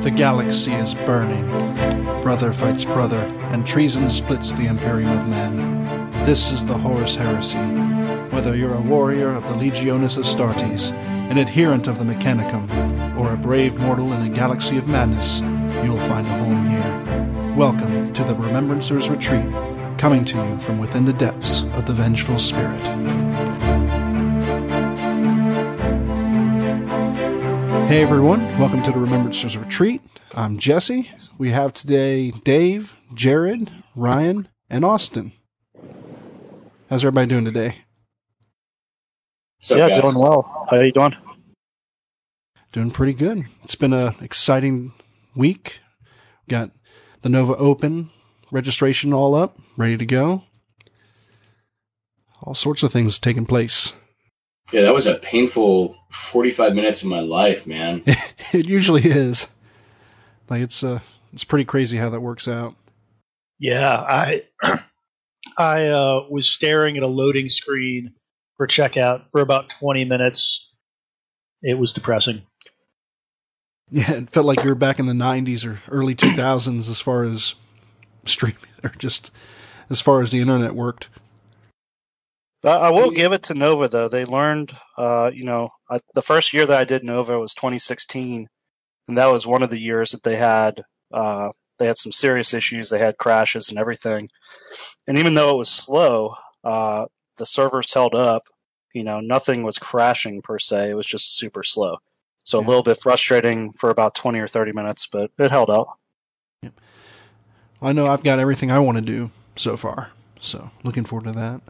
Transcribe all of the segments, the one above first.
The galaxy is burning. Brother fights brother, and treason splits the Imperium of Men. This is the Horus Heresy. Whether you're a warrior of the Legionis Astartes, an adherent of the Mechanicum, or a brave mortal in a galaxy of madness, you'll find a home here. Welcome to the Remembrancers Retreat, coming to you from within the depths of the Vengeful Spirit. Hey everyone, welcome to the Remembrancers Retreat. I'm Jesse. We have today Dave, Jared, Ryan, and Austin. How's everybody doing today? So yeah, guys, doing well. How are you doing? Doing pretty good. It's been an exciting week. Got the Nova Open registration all up, ready to go. All sorts of things taking place. Yeah, that was a painful 45 minutes of my life, man. It usually is. Like it's uh it's pretty crazy how that works out. Yeah, I I uh, was staring at a loading screen for checkout for about 20 minutes. It was depressing. Yeah, it felt like you were back in the '90s or early 2000s as far as streaming or just as far as the internet worked. I I will give it to Nova though. They learned, uh, you know, I, the first year that I did Nova was 2016, and that was one of the years that they had uh, they had some serious issues. They had crashes and everything. And even though it was slow, uh, the servers held up. You know, nothing was crashing per se. It was just super slow. So a little bit frustrating for about 20 or 30 minutes, but it held up. I know I've got everything I want to do so far, so looking forward to that.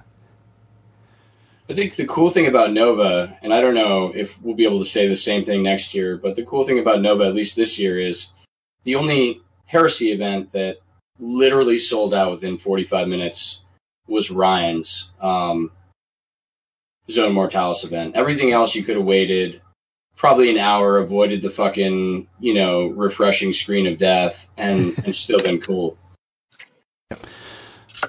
I think the cool thing about Nova, and I don't know if we'll be able to say the same thing next year, but the cool thing about Nova, at least this year, is the only heresy event that literally sold out within 45 minutes was Ryan's um, Zone Mortalis event. Everything else you could have waited probably an hour, avoided the fucking, you know, refreshing screen of death, and, and still been cool. But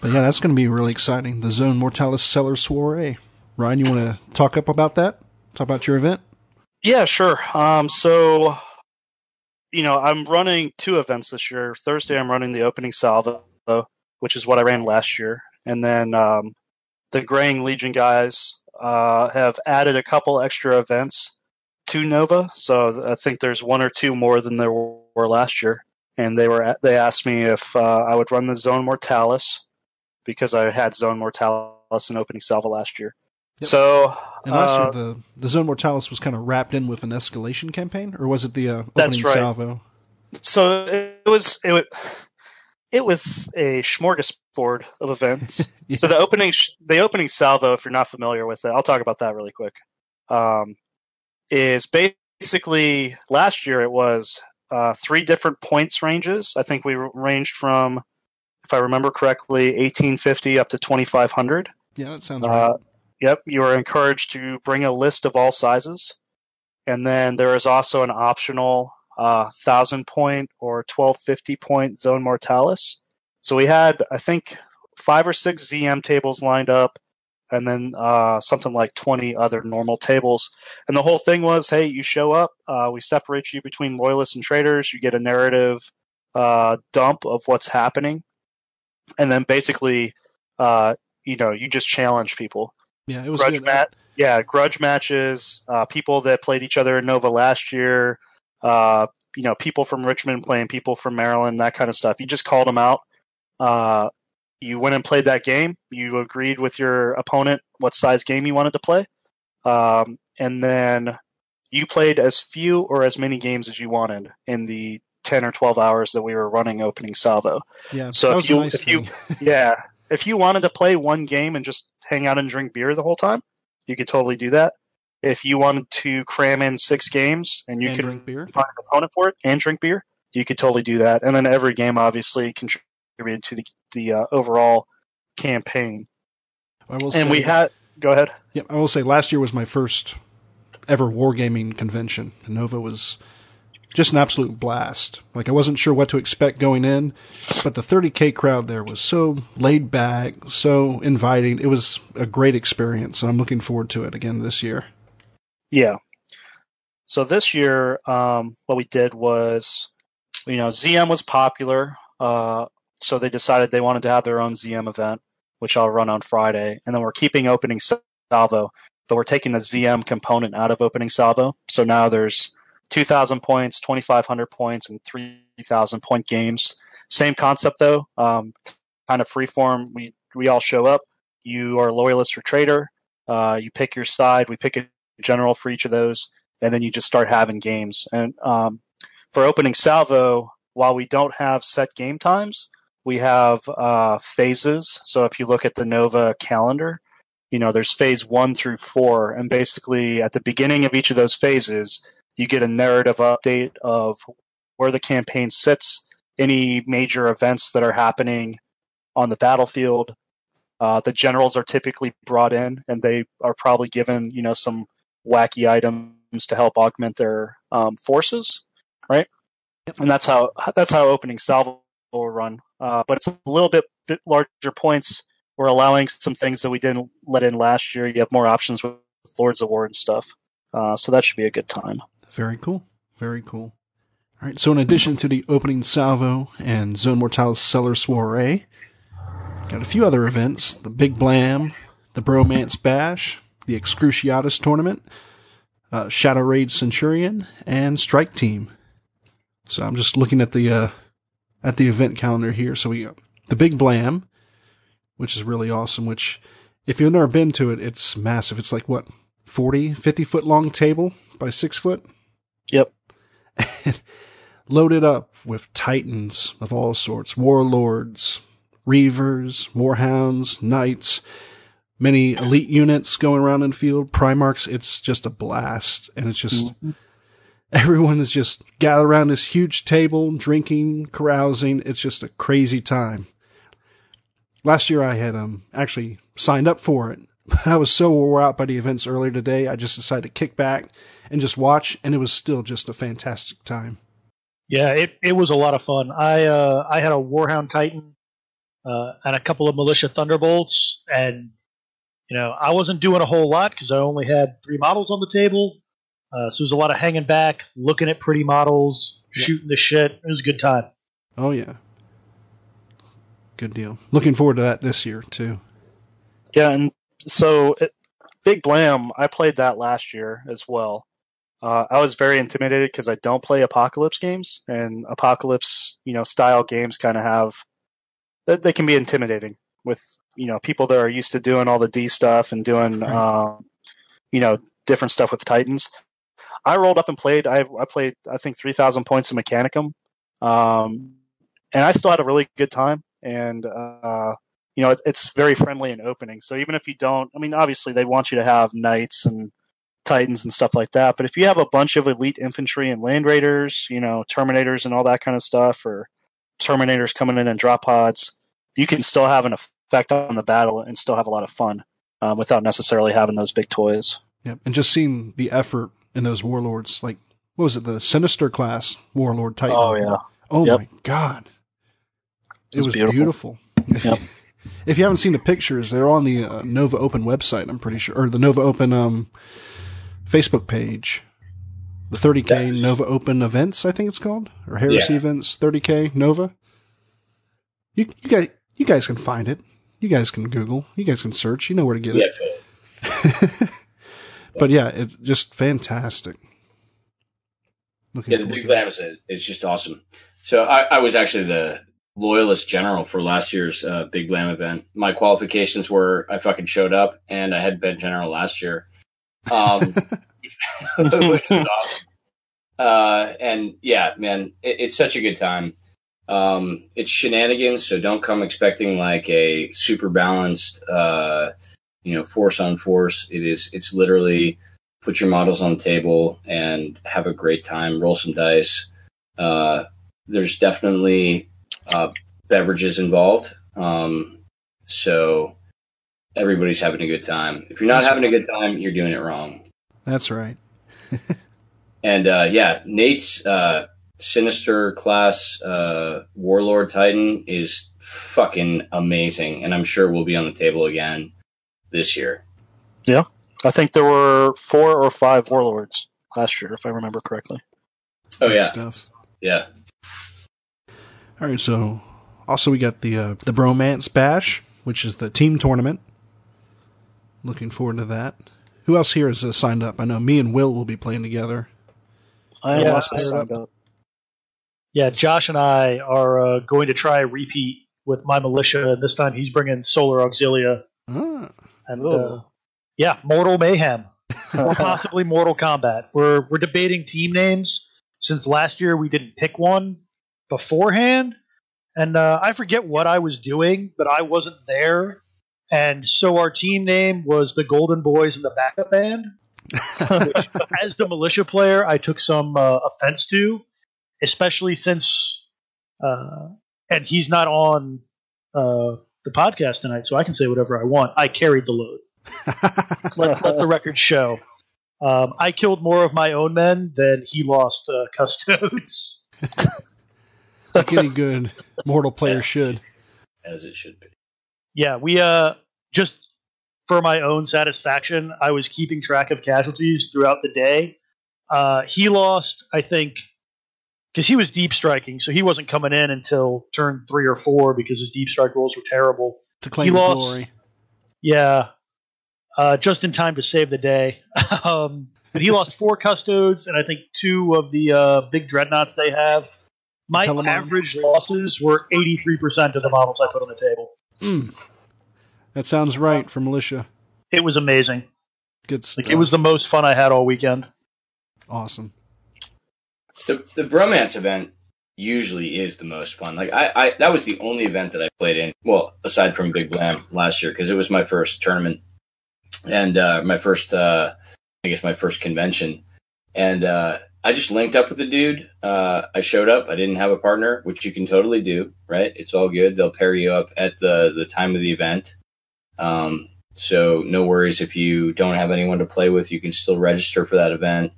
yeah, that's going to be really exciting. The Zone Mortalis Cellar Soiree. Ryan, you want to talk up about that? Talk about your event? Yeah, sure. Um, so, you know, I'm running two events this year. Thursday, I'm running the opening salvo, which is what I ran last year, and then um, the Graying Legion guys uh, have added a couple extra events to Nova. So I think there's one or two more than there were last year. And they were they asked me if uh, I would run the Zone Mortalis because I had Zone Mortalis in opening salvo last year. Yep. So And last uh, year, the the Zone Mortalis was kind of wrapped in with an escalation campaign, or was it the uh, That's opening right. salvo? so it was it was, it was a smorgasbord of events. Yeah. So the opening the opening salvo, if you're not familiar with it, I'll talk about that really quick. Um, is basically last year it was uh, three different points ranges. I think we ranged from, if I remember correctly, 1850 up to 2500. yeah, that sounds right. Yep, you are encouraged to bring a list of all sizes, and then there is also an optional uh, thousand point or twelve fifty point zone mortalis. So we had, I think, five or six ZM tables lined up, and then uh, something like twenty other normal tables. And the whole thing was, hey, you show up, uh, we separate you between loyalists and traitors. You get a narrative uh, dump of what's happening, and then basically, uh, you know, you just challenge people yeah, it was grudge good. mat yeah grudge matches uh, people that played each other in nova last year uh, you know people from richmond playing people from maryland that kind of stuff. You just called them out. Uh, you went and played that game. You agreed with your opponent what size game you wanted to play. Um, and then you played as few or as many games as you wanted in the 10 or 12 hours that we were running opening salvo. Yeah, so if you- nice if you- yeah. If you wanted to play one game and just hang out and drink beer the whole time, you could totally do that. If you wanted to cram in six games and you and could drink beer. find an opponent for it and drink beer, you could totally do that. And then every game obviously contributed to the the uh, overall campaign. I will And say, we had go ahead. Yeah, I will say last year was my first ever wargaming convention. Nova was just an absolute blast. Like I wasn't sure what to expect going in, but the 30k crowd there was so laid back, so inviting. It was a great experience, and I'm looking forward to it again this year. Yeah. So this year, um, what we did was you know, ZM was popular, uh, so they decided they wanted to have their own ZM event, which I'll run on Friday, and then we're keeping opening salvo, but we're taking the ZM component out of opening salvo. So now there's 2,000 points, 2,500 points, and 3,000 point games. Same concept though, um, kind of freeform. We we all show up. You are loyalist or traitor. Uh, you pick your side. We pick a general for each of those, and then you just start having games. And um, for opening salvo, while we don't have set game times, we have uh, phases. So if you look at the Nova calendar, you know there's phase one through four, and basically at the beginning of each of those phases, you get a narrative update of where the campaign sits, any major events that are happening on the battlefield. Uh, the generals are typically brought in, and they are probably given, you know, some wacky items to help augment their um, forces, right? And that's how that's how opening salvo will run. Uh, but it's a little bit, bit larger points. We're allowing some things that we didn't let in last year. You have more options with Lords of War and stuff, uh, so that should be a good time. Very cool. Very cool. All right. So in addition to the opening salvo and Zone Mortalis Cellar Soiree, got a few other events: the Big Blam, the Bromance Bash, the Excruciatus Tournament, uh, Shadow Raid Centurion, and Strike Team. So I'm just looking at the uh, at the event calendar here. So we got the Big Blam, which is really awesome. Which, if you've never been to it, it's massive. It's like what 40, 50 foot long table by six foot. Yep. loaded up with titans of all sorts, warlords, reavers, warhounds, knights, many elite units going around in the field, primarchs. It's just a blast. And it's just, mm-hmm. everyone is just gathered around this huge table, drinking, carousing. It's just a crazy time. Last year I had, um, actually signed up for it, but I was so wore out by the events earlier today. I just decided to kick back and just watch. And it was still just a fantastic time. Yeah, it, it was a lot of fun. I uh, I had a Warhound Titan uh, and a couple of Militia Thunderbolts, and you know I wasn't doing a whole lot because I only had three models on the table. Uh, so it was a lot of hanging back, looking at pretty models, yeah. shooting the shit. It was a good time. Oh yeah, good deal. Looking forward to that this year too. Yeah, and so it, Big Blam, I played that last year as well. Uh, I was very intimidated because I don't play apocalypse games, and apocalypse, you know, style games kind of have they, they can be intimidating with you know people that are used to doing all the D stuff and doing um, you know different stuff with Titans. I rolled up and played. I I played I think three thousand points of Mechanicum, um, and I still had a really good time. And uh, you know it, it's very friendly and opening. So even if you don't, I mean, obviously they want you to have knights and Titans and stuff like that. But if you have a bunch of elite infantry and land raiders, you know, Terminators and all that kind of stuff, or Terminators coming in and drop pods, you can still have an effect on the battle and still have a lot of fun um, without necessarily having those big toys. Yep, and just seeing the effort in those warlords, like what was it, the Sinister class warlord Titan? Oh yeah. Oh yep. my god, it, it was, was, beautiful. beautiful. Yep. if you haven't seen the pictures, they're on the uh, Nova Open website. I'm pretty sure, or the Nova Open um, Facebook page. The 30K Nova Open Events, I think it's called, or Heresy yeah. Events 30K Nova. You you guys you guys can find it. You guys can Google. You guys can search. You know where to get it. but yeah, it's just fantastic. Looking yeah, the Big Blam is, just awesome. So I, I, was actually the loyalist general for last year's uh, Big Blam event. My qualifications were I fucking showed up and I had been general last year um, which was awesome. Uh, and yeah, man, it, it's such a good time. Um, it's shenanigans, so don't come expecting like a super balanced, uh, you know, force on force. It is, it's literally put your models on the table and have a great time, roll some dice. Uh, there's definitely uh, beverages involved. Um, so everybody's having a good time. If you're not That's having right. a good time, you're doing it wrong. That's right. and uh, yeah, Nate's uh, Sinister class uh, Warlord Titan is fucking amazing, and I'm sure we'll be on the table again this year. Yeah, I think there were four or five Warlords last year, if I remember correctly. Oh yeah, stuff. yeah. All right, so also we got the uh, the Bromance Bash, which is the team tournament. Looking forward to that. Who else here is uh, signed up? I know me and Will will be playing together. I am Yeah, also signed up. Yeah, Josh and I are uh, going to try a repeat with my militia, and this time he's bringing Solar Auxilia Ah, and uh, yeah, Mortal Mayhem or possibly Mortal Kombat. We're we're debating team names since last year we didn't pick one beforehand, and uh, I forget what I was doing, but I wasn't there, and so our team name was the Golden Boys and the Backup Band. which, as the militia player, I took some uh, offense to, especially since, uh, and he's not on uh, the podcast tonight, so I can say whatever I want. I carried the load. Let, let the record show. Um, I killed more of my own men than he lost uh, custodes. like any good mortal player should. as it should be. Yeah, we uh just for my own satisfaction, I was keeping track of casualties throughout the day. Uh, he lost, I think, because he was deep striking, so he wasn't coming in until turn three or four because his deep strike rolls were terrible. To claim He lost- glory. Yeah, uh, just in time to save the day. um, but he lost four custodes and I think two of the uh, big dreadnoughts they have. My Telemon. average losses were 83% of the models I put on the table. Mm. That sounds right for militia. It was amazing. Good stuff. Like it was the most fun I had all weekend. awesome. The the bromance event usually is the most fun. Like I, I that was the only event that I played in. Well, aside from Big Blam last year because it was my first tournament and uh, my first, uh, I guess my first convention, and uh, I just linked up with the dude. Uh, I showed up. I didn't have a partner, which you can totally do. Right? It's all good. They'll pair you up at the the time of the event. Um, so no worries if you don't have anyone to play with. You can still register for that event.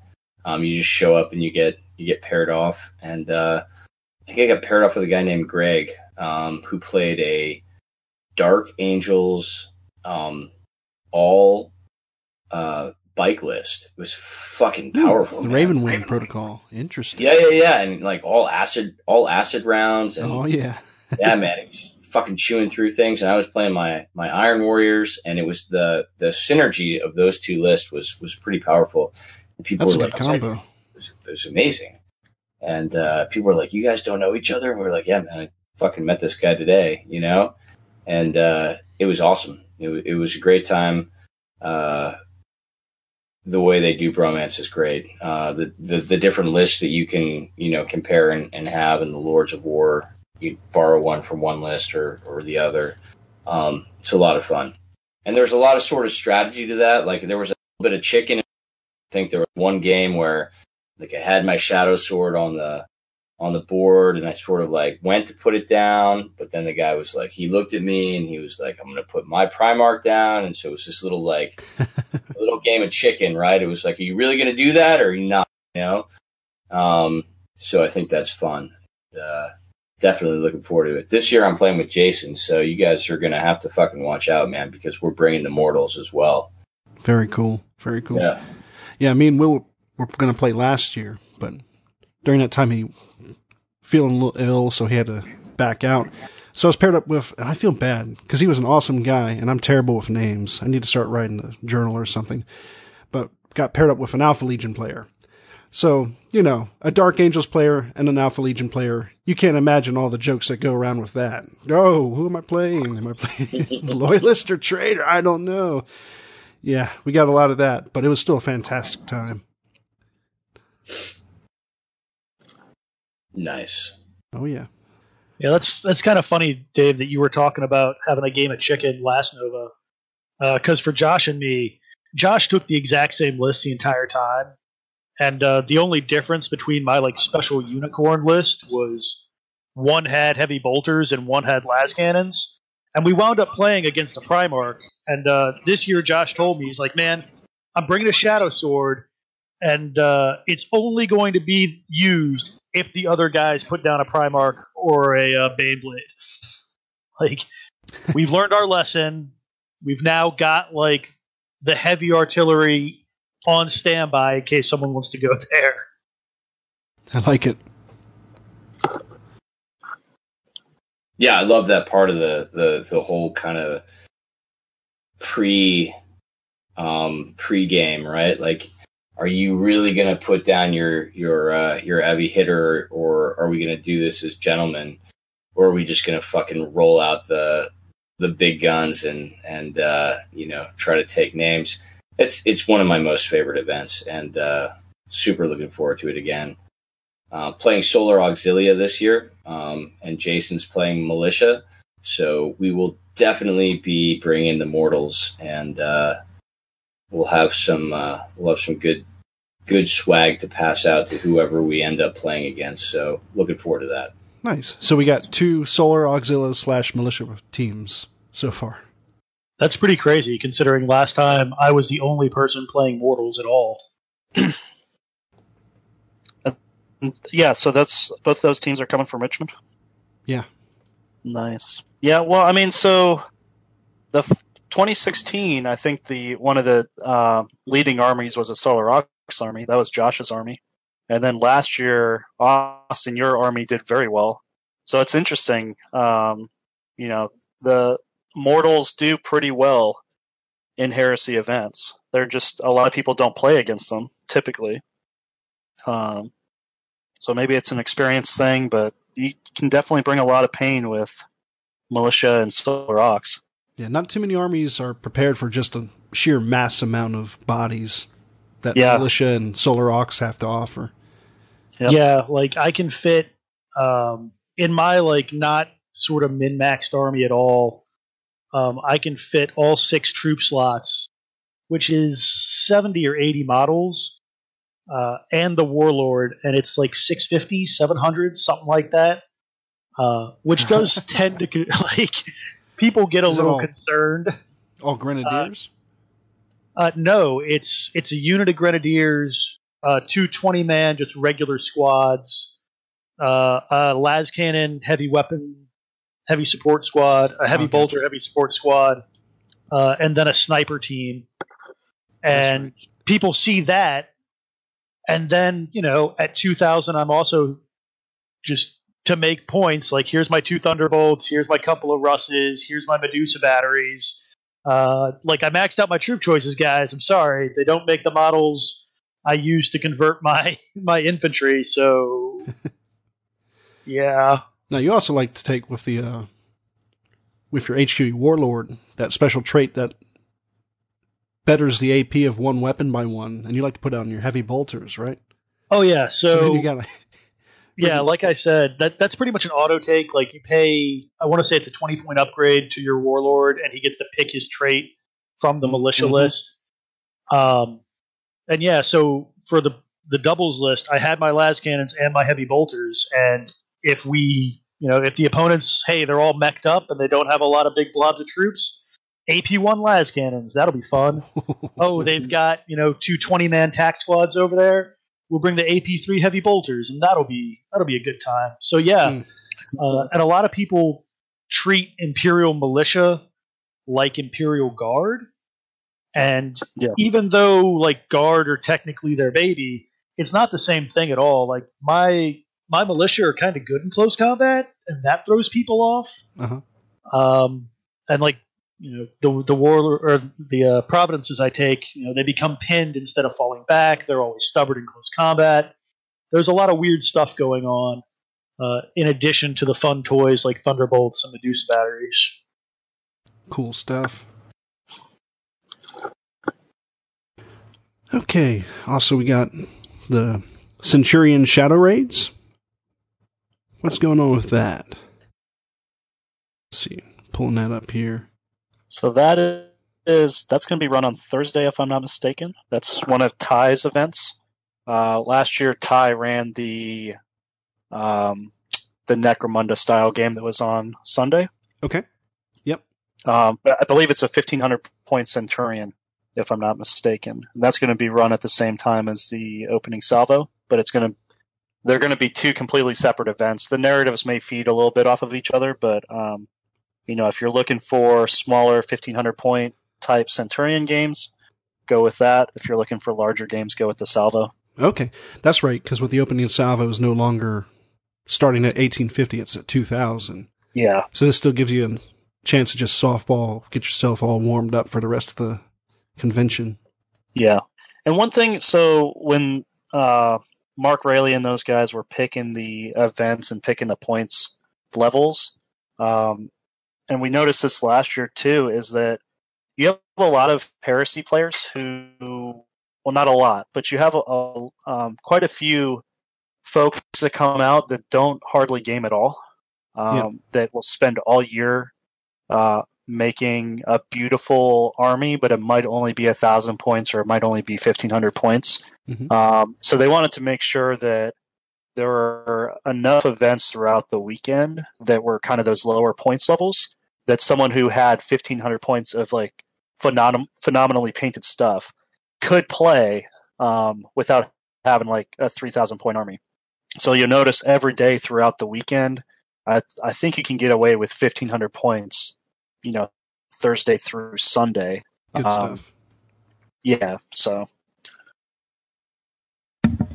Um, you just show up and you get you get paired off. And uh, I think I got paired off with a guy named Greg, um, who played a Dark Angels um, all uh, bike list. It was fucking powerful. The. Raven Wing protocol. Interesting. Yeah, yeah, yeah, and like all acid, all acid rounds, and Oh yeah. yeah, man, it was fucking chewing through things. And I was playing my my Iron Warriors, and it was the the synergy of those two lists was was pretty powerful. And people That's were good like, "It's like- combo. it was, it was amazing. And uh, people were like, "You guys don't know each other," and we were like, "Yeah, man, I fucking met this guy today," you know. And uh, it was awesome. It, it was a great time. Uh, the way they do bromance is great. Uh, the, the the different lists that you can you know compare and, and have in the Lords of War. You borrow one from one list or or the other. Um, it's a lot of fun, and there's a lot of sort of strategy to that. Like there was a bit of chicken. I think there was one game where like I had my shadow sword on the on the board and I sort of like went to put it down, but then the guy was like he looked at me and he was like, I'm gonna put my Primarch down and so it was this little like a little game of chicken, right? It was like, Are you really gonna do that or are you not? You know? Um so I think that's fun. Uh definitely looking forward to it. This year I'm playing with Jason, so you guys are gonna have to fucking watch out, man, because we're bringing the mortals as well. Very cool. Very cool. Yeah. Yeah, me and Will were going to play last year, but during that time he feeling a little ill, so he had to back out. So I was paired up with, and I feel bad because he was an awesome guy, and I'm terrible with names. I need to start writing a journal or something. But got paired up with an Alpha Legion player. So, you know, a Dark Angels player and an Alpha Legion player. You can't imagine all the jokes that go around with that. Oh, who am I playing? Am I playing Loyalist or Traitor? I don't know. Yeah, we got a lot of that, but it was still a fantastic time. Nice. Oh yeah. Yeah, that's that's kind of funny, Dave, that you were talking about having a game of chicken last Nova. Because for Josh and me, Josh took the exact same list the entire time, and uh, the only difference between my like special unicorn list was one had heavy bolters and one had las cannons, and we wound up playing against a Primarch. And uh, this year, Josh told me he's like, "Man, I'm bringing a Shadow Sword, and uh, it's only going to be used if the other guys put down a Primarch or a uh, Baneblade. Like, we've learned our lesson. We've now got like the heavy artillery on standby in case someone wants to go there. I like it. Yeah, I love that part of the the the whole kind of pre um pre game, right? Like are you really going to put down your your uh, your heavy hitter, or are we going to do this as gentlemen, or are we just going to fucking roll out the the big guns and and uh, you know try to take names? It's it's one of my most favorite events, and uh, super looking forward to it again. Uh, playing Solar Auxilia this year, um, and Jason's playing Militia, so we will definitely be bringing the Mortals and uh, we'll have some uh, we'll have some good good swag to pass out to whoever we end up playing against. So looking forward to that. Nice. So we got two Solar Auxilia slash Militia teams so far. That's pretty crazy considering last time I was the only person playing Mortals at all. yeah, so that's both those teams are coming from Richmond. Yeah. Nice. Yeah, well, I mean, so the 2016, I think the one of the uh, leading armies was a Solar Aux army. That was Josh's army. And then last year, Austin, your army did very well. So it's interesting. Um, you know, the mortals do pretty well in heresy events. They're just a lot of people don't play against them typically. Um, so maybe it's an experience thing, but you can definitely bring a lot of pain with militia and Solar Aux. Yeah, not too many armies are prepared for just a sheer mass amount of bodies that Yeah. militia and Solar Aux have to offer. Yep. Yeah, like I can fit um, in my like not sort of min maxed army at all. Um, I can fit all six troop slots, which is seventy or eighty models, uh, and the warlord, and it's like 650, 700, something like that. Uh, which does tend to con- like people get a Is little all- concerned. All grenadiers? Uh, no, it's it's a unit of grenadiers, uh, two 20 man, just regular squads, uh, a las cannon, heavy weapon, heavy support squad, a heavy Okay. bolter, heavy support squad, uh, and then a sniper team. And right. people see that, and then you know at 2,000, I'm also just to make points. Like here's my two thunderbolts, here's my couple of russes, here's my Medusa batteries. Uh, like I maxed out my troop choices, guys. I'm sorry, they don't make the models I use to convert my my infantry. So, yeah, Now you also like to take with the uh, with your HQ Warlord that special trait that betters the AP of one weapon by one, and you like to put on your heavy bolters, right? oh yeah. then So, you got yeah, like I said, that that's pretty much an auto take. Like you pay, I want to say it's a 20 point upgrade to your warlord, and he gets to pick his trait from the militia Mhm. list. Um, and yeah, so for the the doubles list, I had my las cannons and my heavy bolters, and if we, you know, if the opponents, hey, they're all mech'd up and they don't have a lot of big blobs of troops, AP one las cannons, that'll be fun. oh, they've got you know two 20 man tax squads over there. We'll bring the AP three heavy bolters, and that'll be that'll be a good time. So yeah, Mm. uh, and a lot of people treat Imperial militia like Imperial Guard, and Yeah. even though like Guard are technically their baby, it's not the same thing at all. Like my my militia are kind of good in close combat, and that throws people off. uh-huh. Um, and like you know the the war or the uh, provenances I take, you know they become pinned instead of falling back. They're always stubborn in close combat. There's a lot of weird stuff going on. Uh, in addition to the fun toys like Thunderbolts and Medusa batteries. cool stuff. Okay. Also, we got the Centurion Shadow Raids. What's going on with that? Let's see. Pulling that up here. So that is that's going to be run on Thursday, if I'm not mistaken. That's one of Ty's events. Uh, last year, Ty ran the um, the Necromunda style game that was on Sunday. Okay. Yep. Um, I believe it's a 1500 point Centurion, if I'm not mistaken. And that's going to be run at the same time as the opening salvo, but it's going to they're going to be two completely separate events. The narratives may feed a little bit off of each other, but um, you know, if you're looking for smaller 1500 point type Centurion games, go with that. If you're looking for larger games, go with the salvo. Okay. That's right, because with the opening salvo is no longer starting at 1850, it's at 2000. Yeah. So this still gives you a chance to just softball, get yourself all warmed up for the rest of the convention. Yeah. And one thing, so when uh, Mark Rayleigh and those guys were picking the events and picking the points levels, um, and we noticed this last year too, is that you have a lot of heresy players who, well, not a lot, but you have a, a um, quite a few folks that come out that don't hardly game at all, um, Yeah. that will spend all year uh, making a beautiful army, but it might only be a thousand points or it might only be fifteen hundred points. Mhm. Um, so they wanted to make sure that there were enough events throughout the weekend that were kind of those lower points levels that someone who had fifteen hundred points of like phenom- phenomenally painted stuff could play um, without having like a three thousand point army. So you'll notice every day throughout the weekend, I I think you can get away with fifteen hundred points. You know, Thursday through Sunday. Good Um, stuff. Yeah. So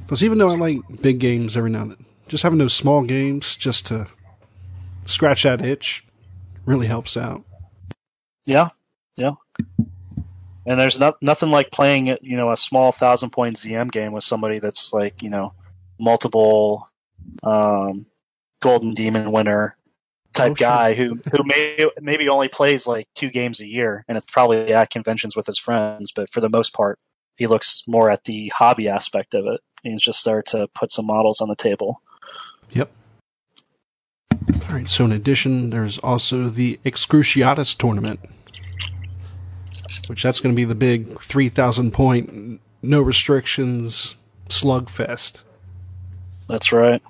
Because even though I like big games every now and then, just having those small games just to scratch that itch really helps out. yeah, yeah. And there's not nothing like playing you know a small thousand point ZM game with somebody that's like you know multiple um, Golden Demon winner type Oh, sure. guy who who may maybe only plays like two games a year, and it's probably at conventions with his friends. But for the most part, he looks more at the hobby aspect of it. He's just there to put some models on the table. Yep. All right. So in addition, there's also the Excruciatus tournament, which that's going to be the big 3,000 point, no restrictions slugfest. That's right.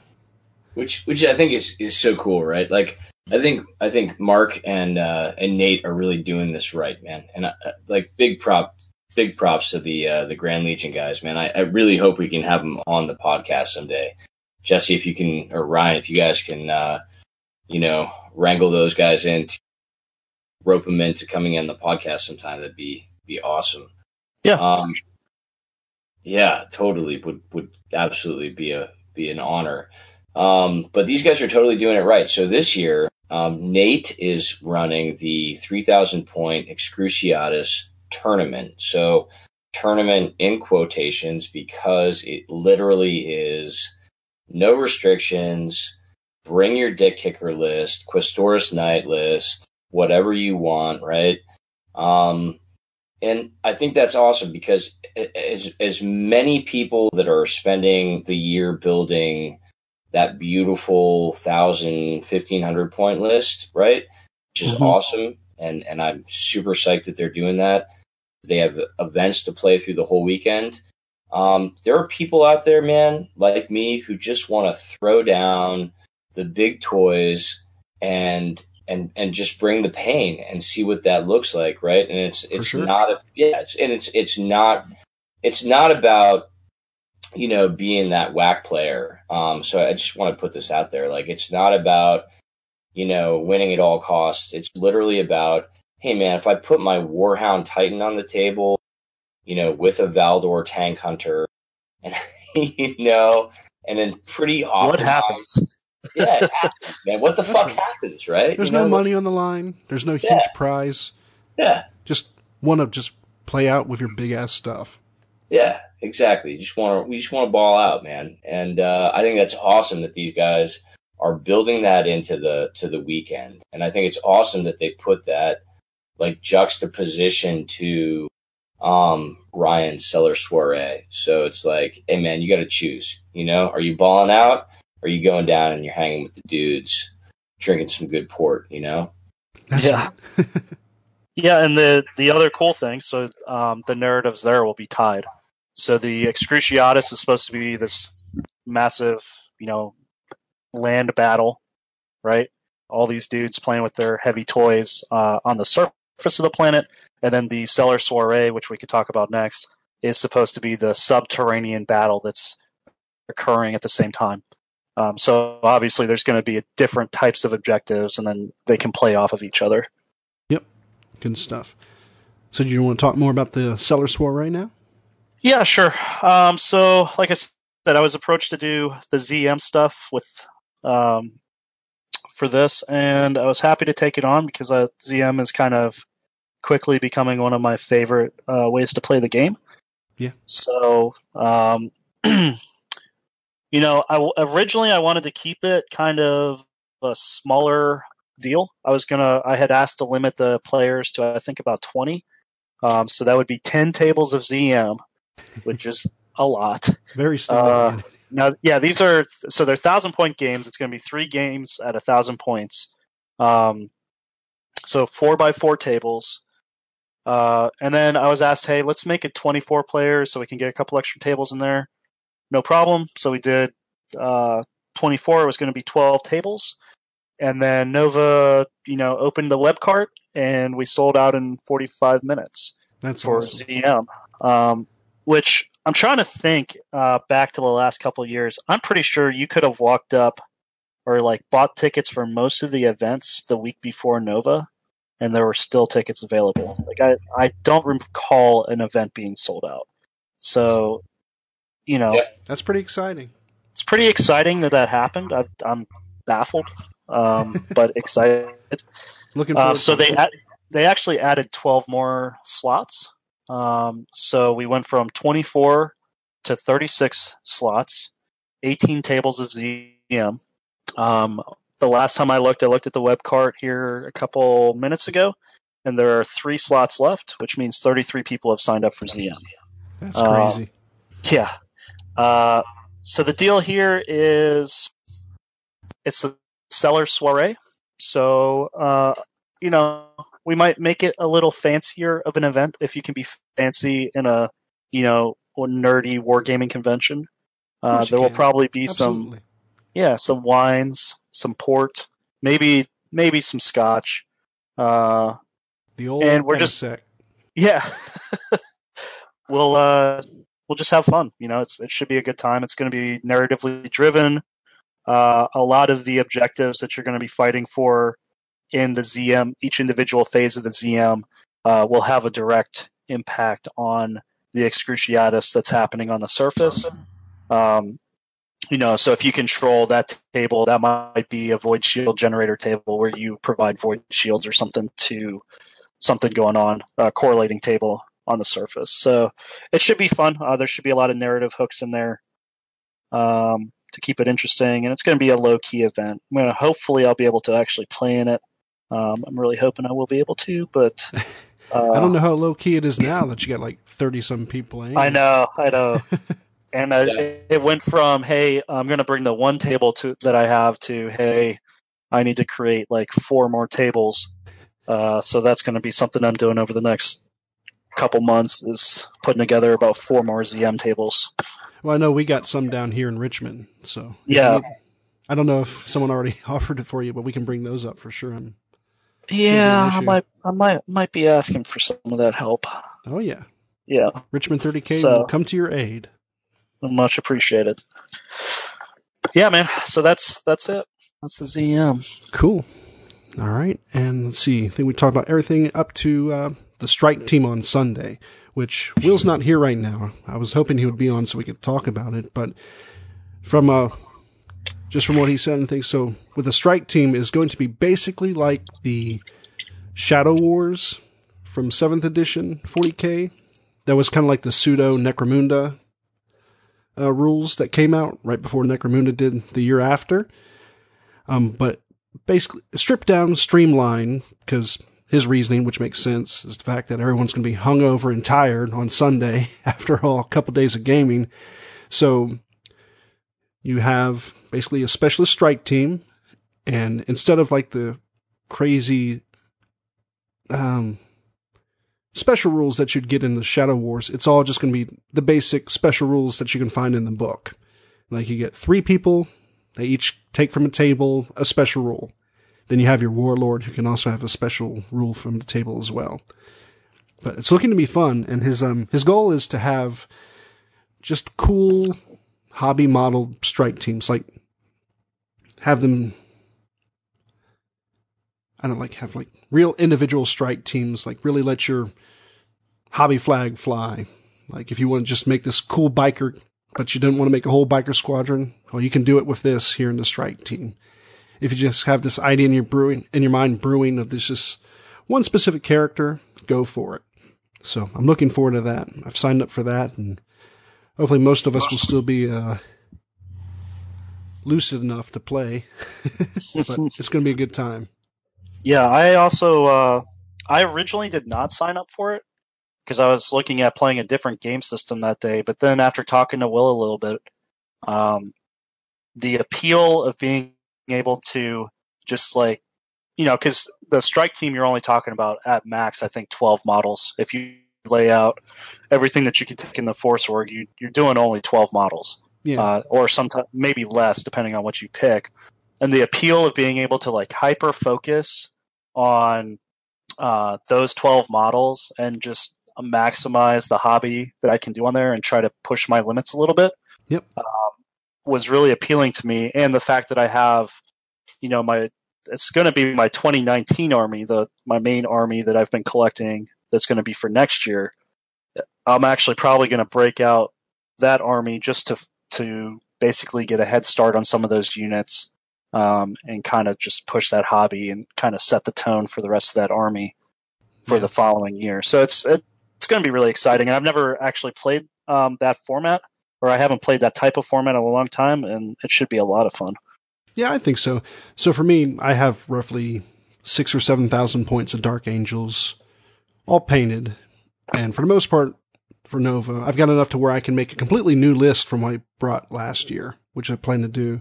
which which I think is is so cool, right? Like I think I think Mark and uh, and Nate are really doing this right, man. And uh, like big prop, big props to the uh, the Grand Legion guys, man. I, I really hope we can have them on the podcast someday. Jesse, if you can, or Ryan, if you guys can, uh, you know, wrangle those guys in, to rope them into coming in the podcast sometime, that'd be be awesome. Yeah. Um, yeah, totally would would absolutely be a be an honor. Um, but these guys are totally doing it right. So this year, um, Nate is running the 3,000 point Excruciatus tournament. So, tournament in quotations because it literally is no restrictions. Bring your dick kicker list, Questoris Knight list, whatever you want, right? Um, and I think that's awesome because as as many people that are spending the year building that beautiful thousand fifteen hundred point list, right? Which is Mhm. awesome, and and I'm super psyched that they're doing that. They have events to play through the whole weekend. Um, there are people out there, man, like me, who just want to throw down the big toys and and and just bring the pain and see what that looks like, right? And it's it's sure. not a yeah, it's, and it's it's not it's not about you know being that whack player. Um, so I just want to put this out there, like it's not about you know winning at all costs. It's literally about hey man, if I put my Warhound Titan on the table, you know, with a Valdor tank hunter, and you know, and then pretty often What happens? yeah, it happens, man. What the fuck happens, right? There's You know, no money on the line. There's no huge Yeah. prize. Yeah, Just want to just play out with your big ass stuff. yeah, exactly. You just want to, we just want to ball out, man. And uh, I think that's awesome that these guys are building that into the to the weekend. And I think it's awesome that they put that like juxtaposition to um Ryan's Cellar Soiree. So it's like, hey man, you got to choose. You know, are you balling out? Or are you going down and you're hanging with the dudes, drinking some good port? You know. That's Yeah. right. Yeah, and the the other cool thing, so um, the narratives there will be tied. So the Excruciatus is supposed to be this massive, you know, land battle, right? All these dudes playing with their heavy toys uh, on the surface of the planet, and then the Cellar Soiree, which we could talk about next, is supposed to be the subterranean battle that's occurring at the same time. Um, so obviously, there's going to be different types of objectives, and then they can play off of each other. Yep, good stuff. So, do you want to talk more about the Cellar Soiree now? Yeah, sure. Um, so, like I said, I was approached to do the ZM stuff with um, for this, and I was happy to take it on because uh, ZM is kind of quickly becoming one of my favorite uh, ways to play the game. Yeah. So, um, you know, I originally I wanted to keep it kind of a smaller deal. I was gonna, I had asked to limit the players to I think about twenty. Um, so that would be ten tables of ZM, which is a lot. Very standard. Uh, now, yeah, these are so they're thousand point games. It's going to be three games at a thousand points. Um, so four by four tables. Uh, and then I was asked, hey, let's make it 24 players so we can get a couple extra tables in there. No problem. So we did uh, 24. It was going to be 12 tables. And then Nova, you know, opened the web cart and we sold out in 45 minutes That's for awesome. ZM. Um, which I'm trying to think uh, back to the last couple of years. I'm pretty sure you could have walked up or like bought tickets for most of the events the week before Nova, and there were still tickets available. Like I, I don't recall an event being sold out. So, you know, Yeah. That's pretty exciting. it's pretty exciting that that happened. I, I'm baffled, um, but excited. Looking Uh, so to they ad- they actually added 12 more slots. Um, so we went from 24 to 36 slots, 18 tables of ZM. Um, the last time I looked, I looked at the web cart here a couple minutes ago, and there are three slots left, which means 33 people have signed up for ZM. That's uh, crazy. Yeah. Uh, so the deal here is it's a Cellar Soiree. So, uh, you know, we might make it a little fancier of an event if you can be fancy in a, you know, nerdy wargaming convention. Uh, there will probably be some, yeah, some wines, some port, maybe, maybe some scotch. Uh, The old and we're just- sec. yeah. we'll uh we'll just have fun. You know, it's it should be a good time. It's going to be narratively driven. Uh, a lot of the objectives that you're going to be fighting for in the ZM, each individual phase of the ZM, uh, will have a direct impact on the excruciatus that's happening on the surface. Um, you know, so if you control that table, that might be a void shield generator table where you provide void shields or something to something going on, a correlating table on the surface. So it should be fun. Uh, there should be a lot of narrative hooks in there um, to keep it interesting, and it's going to be a low key event. I'm gonna, hopefully, I'll be able to actually play in it. Um, I'm really hoping I will be able to, but uh, I don't know how low key it is now that you got like thirty some people in. I know, I know. And uh, Yeah. it, it went from hey, I'm going to bring the one table to that I have to hey, I need to create like four more tables. Uh, so that's going to be something I'm doing over the next couple months is putting together about four more ZM tables. Well, I know we got some down here in Richmond, so Yeah. you need- I don't know if someone already offered it for you, but we can bring those up for sure. I'm- Yeah, I might, I might, might be asking for some of that help. oh yeah, Yeah, Richmond 30K So- will come to your aid. Much appreciated. Yeah, man. So that's that's it. That's the ZM. Cool. All right, and let's see. I think we talked about everything up to uh, the strike team on Sunday, which Will's not here right now. I was hoping he would be on so we could talk about it, but from uh, just from what he said and things, so with the strike team is going to be basically like the Shadow Wars from seventh edition 40k. That was kind of like the pseudo Necromunda uh, rules that came out right before Necromunda did the year after. Um, but basically stripped down, streamlined, because his reasoning, which makes sense, is the fact that everyone's going to be hungover and tired on Sunday after all a couple days of gaming. So you have basically a specialist strike team, and instead of like the crazy um, special rules that you'd get in the Shadow Wars, it's all just going to be the basic special rules that you can find in the book. Like you get three people they each take from a table a special rule. Then you have your warlord who can also have a special rule from the table as well. But it's looking to be fun, and his um his goal is to have just cool hobby modeled strike teams, like have them I don't like have like real individual strike teams, like really let your hobby flag fly. Like if you want to just make this cool biker but you didn't want to make a whole biker squadron, well, you can do it with this here in the strike team. if you just have this idea in your brewing in your mind brewing of this just one specific character, go for it. So I'm looking forward to that. I've signed up for that, and hopefully most of us will still be uh, lucid enough to play. but it's going to be a good time. Yeah, I also uh, I originally did not sign up for it because I was looking at playing a different game system that day. But then after talking to Will a little bit, um, the appeal of being able to just like you know because the strike team you're only talking about at max I think 12 models. If you lay out everything that you can take in the force org, you, you're doing only 12 models. Yeah. Uh, or sometimes maybe less depending on what you pick and the appeal of being able to like hyper focus on uh, those 12 models and just maximize the hobby that I can do on there and try to push my limits a little bit. Yep. Um, was really appealing to me, and the fact that I have, you know, my it's going to be my 2019 army, the my main army that I've been collecting. That's going to be for next year. I'm actually probably going to break out that army just to to basically get a head start on some of those units um, and kind of just push that hobby and kind of set the tone for the rest of that army for Yeah. the following year. So it's it, it's going to be really exciting. And I've never actually played um, that format, or I haven't played that type of format in a long time, and it should be a lot of fun. Yeah, I think so. So for me, I have roughly six or seven thousand points of Dark Angels, all painted, and for the most part, for Nova, I've got enough to where I can make a completely new list from what I brought last year, which I plan to do.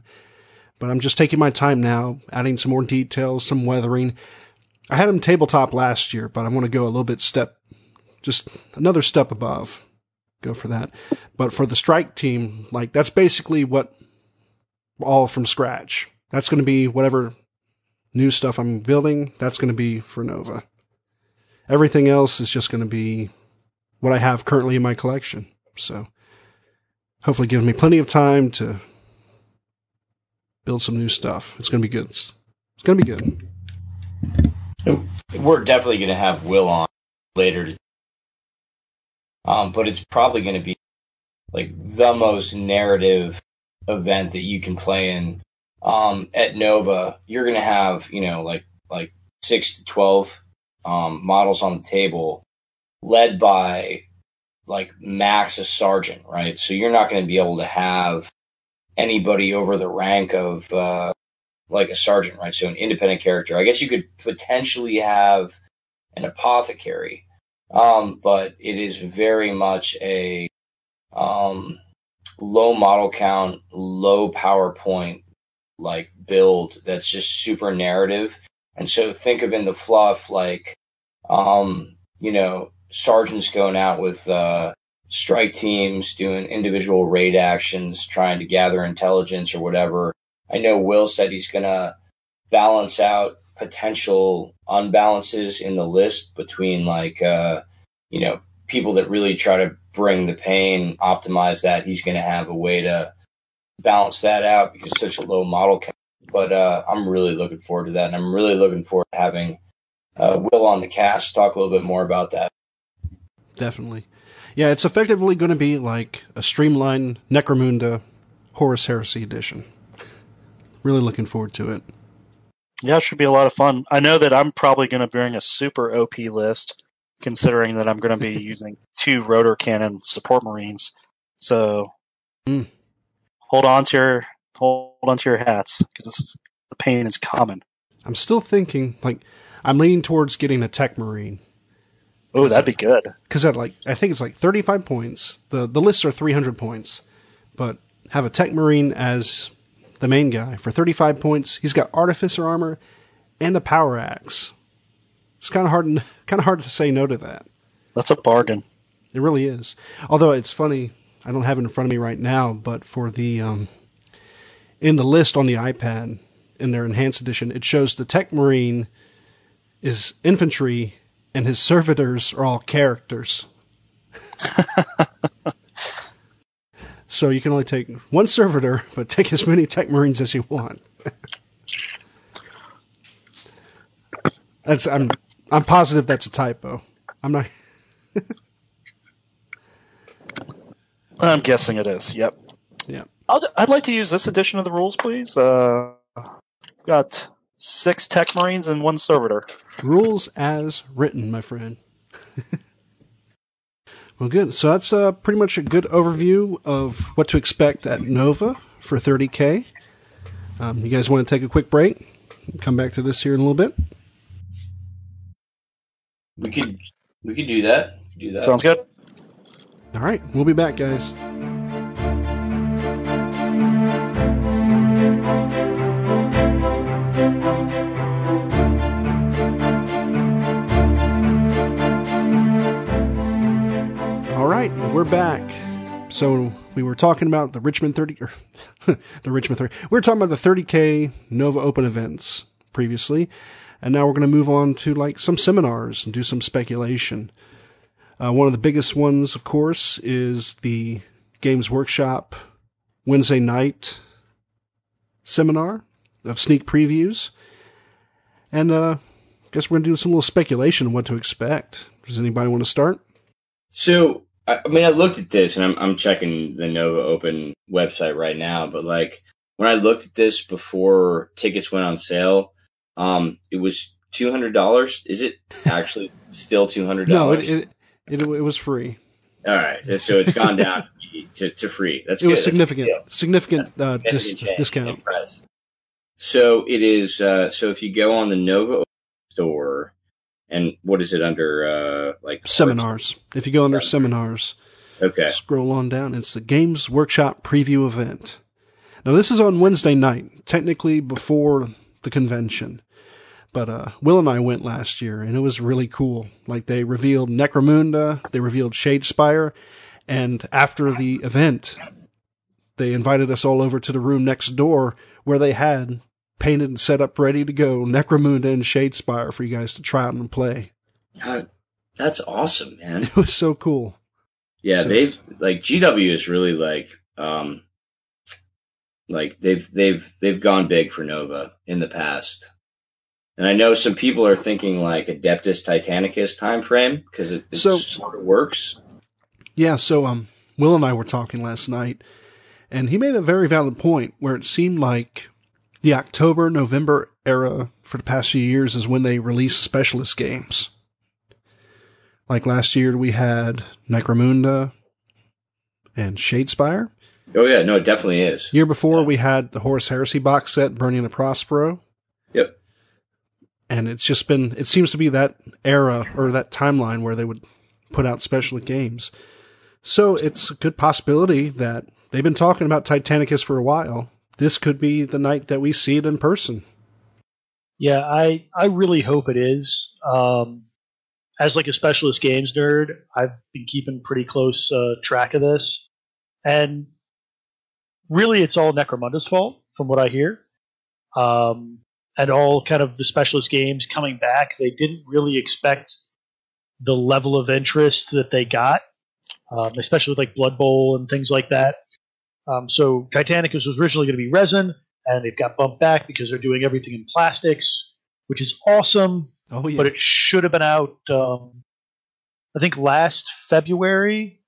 But I'm just taking my time now, adding some more details, some weathering. I had them tabletop last year, but I want to go a little bit step, just another step above. Go for that. But for the strike team, like that's basically what all from scratch. That's going to be whatever new stuff I'm building. That's going to be for Nova. Everything else is just going to be what I have currently in my collection. So hopefully gives me plenty of time to build some new stuff. It's going to be good. It's, it's going to be good. We're definitely going to have Will on later. Um, but it's probably going to be like the most narrative event that you can play in. Um, at Nova, you're going to have, you know, like, like six to 12, um, models on the table led by like max a sergeant, right? So you're not going to be able to have anybody over the rank of, uh, like a sergeant, right? So an independent character. I guess you could potentially have an apothecary, um, but it is very much a um, low model count, low PowerPoint like build that's just super narrative. And so think of in the fluff like, um, you know, sergeants going out with uh, strike teams, doing individual raid actions, trying to gather intelligence or whatever. I know Will said he's going to balance out potential unbalances in the list between like, uh, you know, people that really try to bring the pain, optimize that. He's going to have a way to balance that out because such a low model count. But uh, I'm really looking forward to that. And I'm really looking forward to having uh, Will on the cast talk a little bit more about that. Definitely. Yeah, it's effectively going to be like a streamlined Necromunda Horus Heresy edition. Really looking forward to it. Yeah, it should be a lot of fun. I know that I'm probably going to bring a super OP list, considering that I'm going to be using two rotor cannon support marines. So Mm. hold on to your hold on to your hats because the pain is common. I'm still thinking, like, I'm leaning towards getting a Tech Marine. Oh, that'd be good. because at like I think it's like 35 points. The the lists are 300 points, but have a Tech Marine as the main guy for 35 points. He's got Artificer armor and a power axe. It's kind of hard kind of hard to say no to that. That's a bargain. It really is. Although it's funny, I don't have it in front of me right now, but for the um, in the list on the iPad in their enhanced edition, it shows the Tech Marine is infantry and his servitors are all characters. so you can only take one servitor, but take as many Tech Marines as you want. that's I'm I'm positive that's a typo. I'm not. I'm guessing it is. Yep. Yeah. I'd, I'd like to use this edition of the rules, please. Uh, Got six Tech Marines and one Servitor. Rules as written, my friend. well, good. So that's uh, pretty much a good overview of what to expect at Nova for 30K. Um, you guys want to take a quick break? Come back to this here in a little bit. We could we could do that. Do that. Sounds good. All right, we'll be back, guys. Right, we're back. So we were talking about the Richmond 30, or the Richmond 30. We were talking about the 30K Nova Open events previously, and now we're going to move on to like some seminars and do some speculation. Uh, one of the biggest ones, of course, is the Games Workshop Wednesday night seminar of sneak previews. And uh, guess we're going to do some little speculation on what to expect. Does anybody want to start? So, I I mean, I looked at this, and I'm I'm checking the Nova Open website right now. But like when I looked at this before tickets went on sale, um, it was two hundred dollars. Is it actually still two hundred No, dollars? it, it, it, it was free. All right, so it's gone down to, to, free. That's It was good. That's significant, significant, uh, Significant dis- discount. price. So it is. Uh, so if you go on the Nova store, and what is it under? Uh, like Seminars. If you go under seminars, Okay. Scroll on down. It's the Games Workshop preview event. Now, this is on Wednesday night, technically before the convention. But uh, Will and I went last year, and it was really cool. Like, they revealed Necromunda, they revealed Shadespire, and after the event, they invited us all over to the room next door where they had painted and set up ready to go Necromunda and Shadespire for you guys to try out and play. That's awesome, man. It was so cool. Yeah, So- they've like GW is really like um like they've they've they've gone big for Nova in the past. And I know some people are thinking like Adeptus Titanicus time frame because it, it So- sort of works. Yeah, so um, Will and I were talking last night, and he made a very valid point where it seemed like the October November era for the past few years is when they release specialist games. Like last year, we had Necromunda and Shadespire. Oh yeah, no, it definitely is. Year before, we had the Horus Heresy box set, Burning the Prospero. Yep. And it's just been, it seems to be that era or that timeline where they would put out special games. So it's a good possibility that they've been talking about Titanicus for a while. This could be the night that we see it in person. Yeah, I I really hope it is. Um, as like a specialist games nerd, I've been keeping pretty close uh, track of this, and really, it's all Necromunda's fault, from what I hear. Um, and all kind of the specialist games coming back, they didn't really expect the level of interest that they got, um, especially with like Blood Bowl and things like that. Um, so Titanicus was originally going to be resin, and it got bumped back because they're doing everything in plastics, which is awesome. Oh, yeah. But it should have been out, um, I think, last February.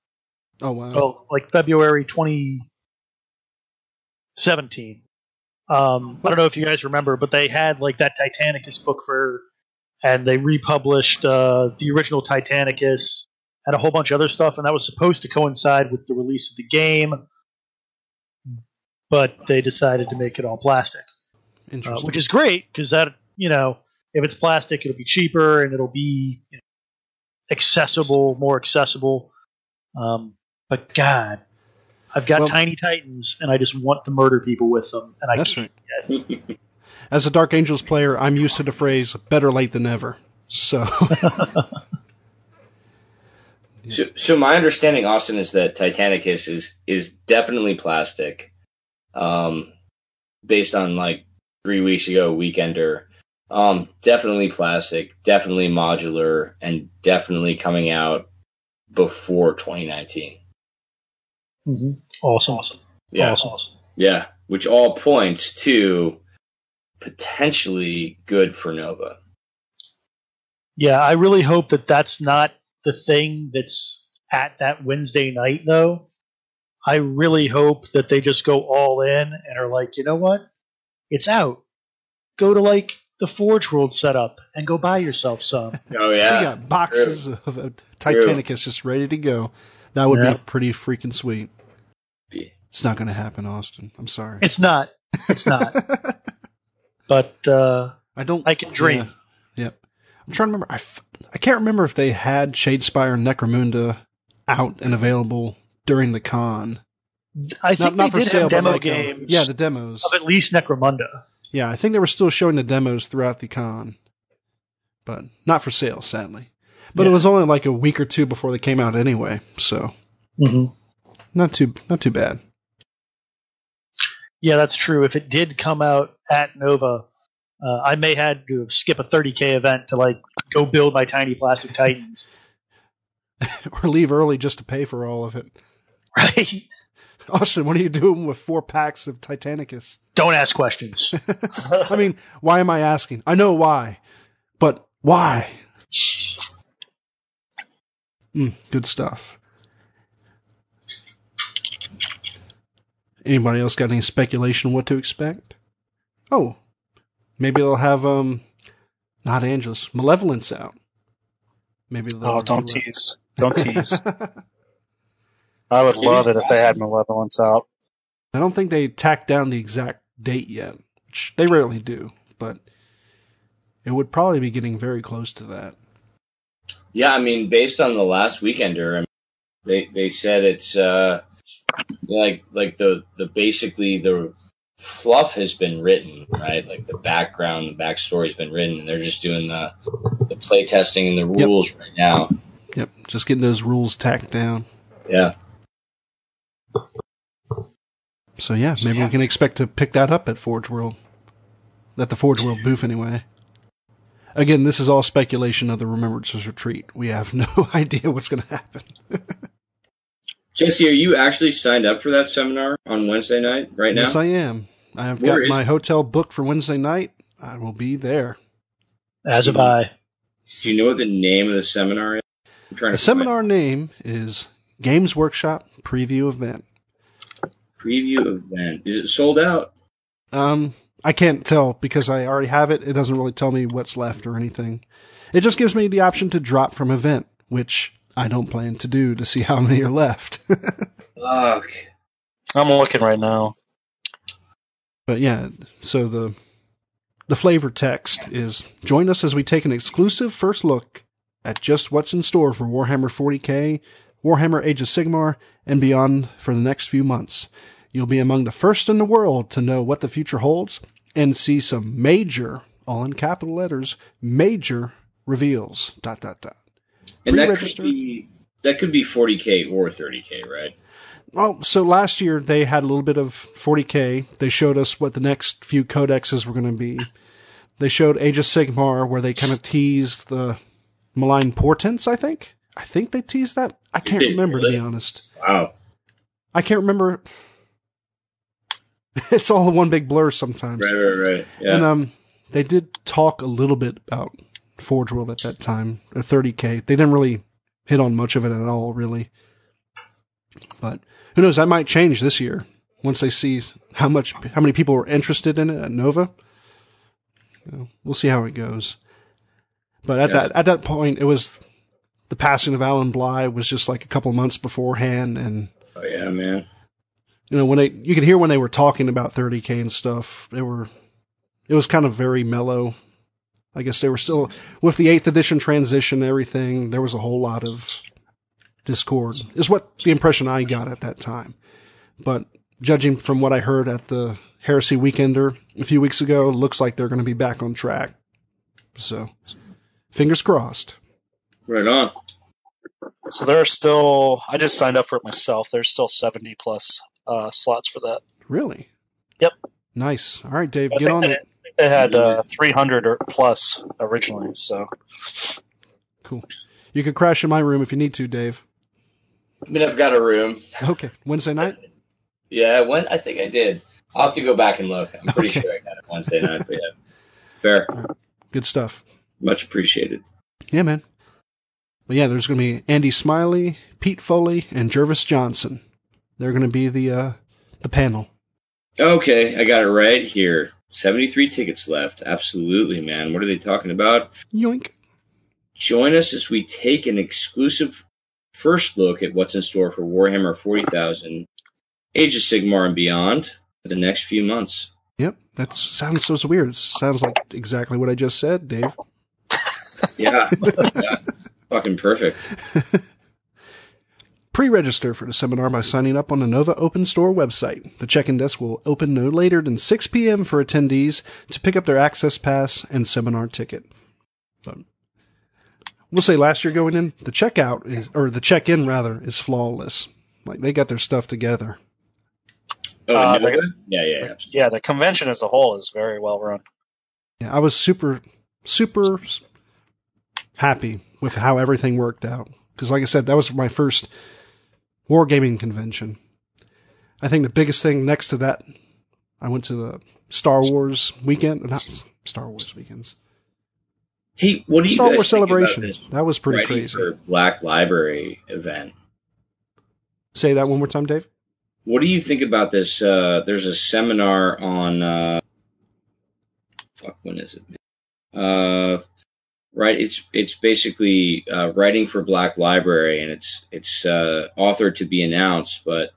oh, wow. Oh, like February 2017. Um, I don't know if you guys remember, but they had like that Titanicus book for, and they republished uh, the original Titanicus and a whole bunch of other stuff, and that was supposed to coincide with the release of the game, but they decided to make it all plastic, uh, which is great because that you know if it's plastic, it'll be cheaper and it'll be you know, accessible, more accessible. Um, but God, I've got Well- tiny titans, and I just want to murder people with them, and I That's can't. right. As a Dark Angels player, I'm used to the phrase better late than never. So, So, so my understanding, Austin, is that Titanicus is is definitely plastic, um, based on like three weeks ago Weekender. Um, definitely plastic, definitely modular, and definitely coming out before 2019. Mhm. Awesome, awesome, Yeah, awesome. yeah, which all points to potentially good for Nova. Yeah, I really hope that that's not the thing that's at that Wednesday night, though. I really hope that they just go all in and are like, you know what? It's out. go to like the Forge World setup and go buy yourself some. Oh yeah, We yeah, got boxes of uh, Titanicus just ready to go. That would Yeah. be pretty freaking sweet. Yeah. It's not going to happen, Austin. I'm sorry. It's not. It's not. but uh, I don't. I can dream. Yeah. Yep. I'm trying to remember. I, f- I can't remember if they had Shadespire and Necromunda out and available during the con. I think Not, not they for did sale, but demo like, games. yeah, the demos. of at least Necromunda. Yeah, I think they were still showing the demos throughout the con, but not for sale, sadly. But it was only like a week or two before they came out anyway, so Mm-hmm. not too not too bad. Yeah, that's true. If it did come out at Nova, uh, I may had to skip a 30k event to like go build my tiny plastic titans. or leave early just to pay for all of it. Right? Austin, what are you doing with four packs of Titanicus? Don't ask questions. I mean, why am I asking? I know why, but why? Mm, good stuff. Anybody else got any speculation what to expect? Oh, maybe they'll have um, not Angelus, Malevolence out. Maybe they'll Oh, don't do tease. Don't tease. I would It love is it if they had. Malevolence out. I don't think they tacked down the exact date yet, which they rarely do, but it would probably be getting very close to that. yeah. I mean, based on the last weekender, I mean, they they said it's uh, like like the the basically the fluff has been written, right? Like the background, the backstory's been written, and they're just doing the the play testing and the Yep. rules right now. Yep, just getting those rules tacked down. Yeah. So yeah, maybe we can expect to pick that up at Forge World. At the Forge World booth anyway. Again, this is all speculation of the Remembrances Retreat. We have no idea what's going to happen. Jesse, are you actually signed up for that seminar on Wednesday night right now? Yes, I am. I have Where got my it? hotel booked for Wednesday night. I will be there. As have I. Do you know what the name of the seminar is? I'm trying The to find seminar name is Games Workshop Preview Event. Preview event. Is it sold out? Um, I can't tell because I already have it. It doesn't really tell me what's left or anything. It just gives me the option to drop from event, which I don't plan to do to see how many are left. Fuck. I'm looking right now. but yeah, so the the flavor text is join us as we take an exclusive first look at just what's in store for Warhammer 40K, Warhammer Age of Sigmar, and beyond for the next few months. You'll be among the first in the world to know what the future holds and see some major, all in capital letters, major reveals. Dot dot dot. And that could be that could be 40k or 30k, right? Well, so last year they had a little bit of 40k. They showed us what the next few codexes were going to be. They showed Age of Sigmar, where they kind of teased the malign portents. I think. I think they teased that. I can't remember to be honest. Wow. I can't remember. it's all one big blur sometimes. Right, right, right. Yeah. And um, they did talk a little bit about Forge World at that time, or 30k. They didn't really hit on much of it at all, really. But who knows? That might change this year once they see how much, how many people are interested in it at Nova. You know, we'll see how it goes. But at that at that point, it was the passing of Alan Bligh was just like a couple months beforehand, and oh yeah, man. you know when they you could hear when they were talking about 30k and stuff they were it was kind of very mellow. I guess they were still with the 8th edition transition and everything there was a whole lot of discord is what the impression i got at that time. But judging from what i heard at the heresy weekender a few weeks ago it looks like they're going to be back on track. So fingers crossed Right on. So there are still. I just signed up for it myself. There's still 70 plus uh, slots for that. really Yep. nice all right dave I get think on they, it I think they had uh, 300 or plus originally. So cool you can crash in my room if you need to dave I mean, I've got a room. okay wednesday night Yeah, I went. I think I did. I'll have to go back and look. I'm pretty Okay. sure I got it Wednesday night. But yeah, fair. good stuff Much appreciated. Yeah, man. But yeah, there's going to be Andy Smillie, Pete Foley, and Jervis Johnson. They're going to be the uh, the panel. Okay, I got it right here. 73 tickets left. Absolutely, man. What are they talking about? Yoink. Join us as we take an exclusive first look at what's in store for Warhammer 40,000, Age of Sigmar, and beyond for the next few months. Yep, that sounds so weird. It sounds like exactly what I just said, Dave. Yeah. yeah. Fucking perfect. Pre-register for the seminar by signing up on the Nova Open Store website. The check-in desk will open no later than 6 p.m. for attendees to pick up their access pass and seminar ticket. But we'll say last year going in, the checkout is, or the check-in rather, is flawless. Like they got their stuff together. Oh, Uh, Nova? yeah, yeah, yeah. Yeah, the convention as a whole is very well run. Yeah, I was super, super happy with how everything worked out. Because, like I said, that was my first wargaming convention. I think the biggest thing next to that, I went to the Star Wars weekend, not Star Wars weekends, Hey, what do you Star Wars think about this That was pretty crazy. Black Library event? Say that one more time, Dave. What do you think about this? Uh, there's a seminar on. Uh, fuck, when is it? Uh, right, it's it's basically uh, writing for Black Library, and it's it's uh, authored to be announced, but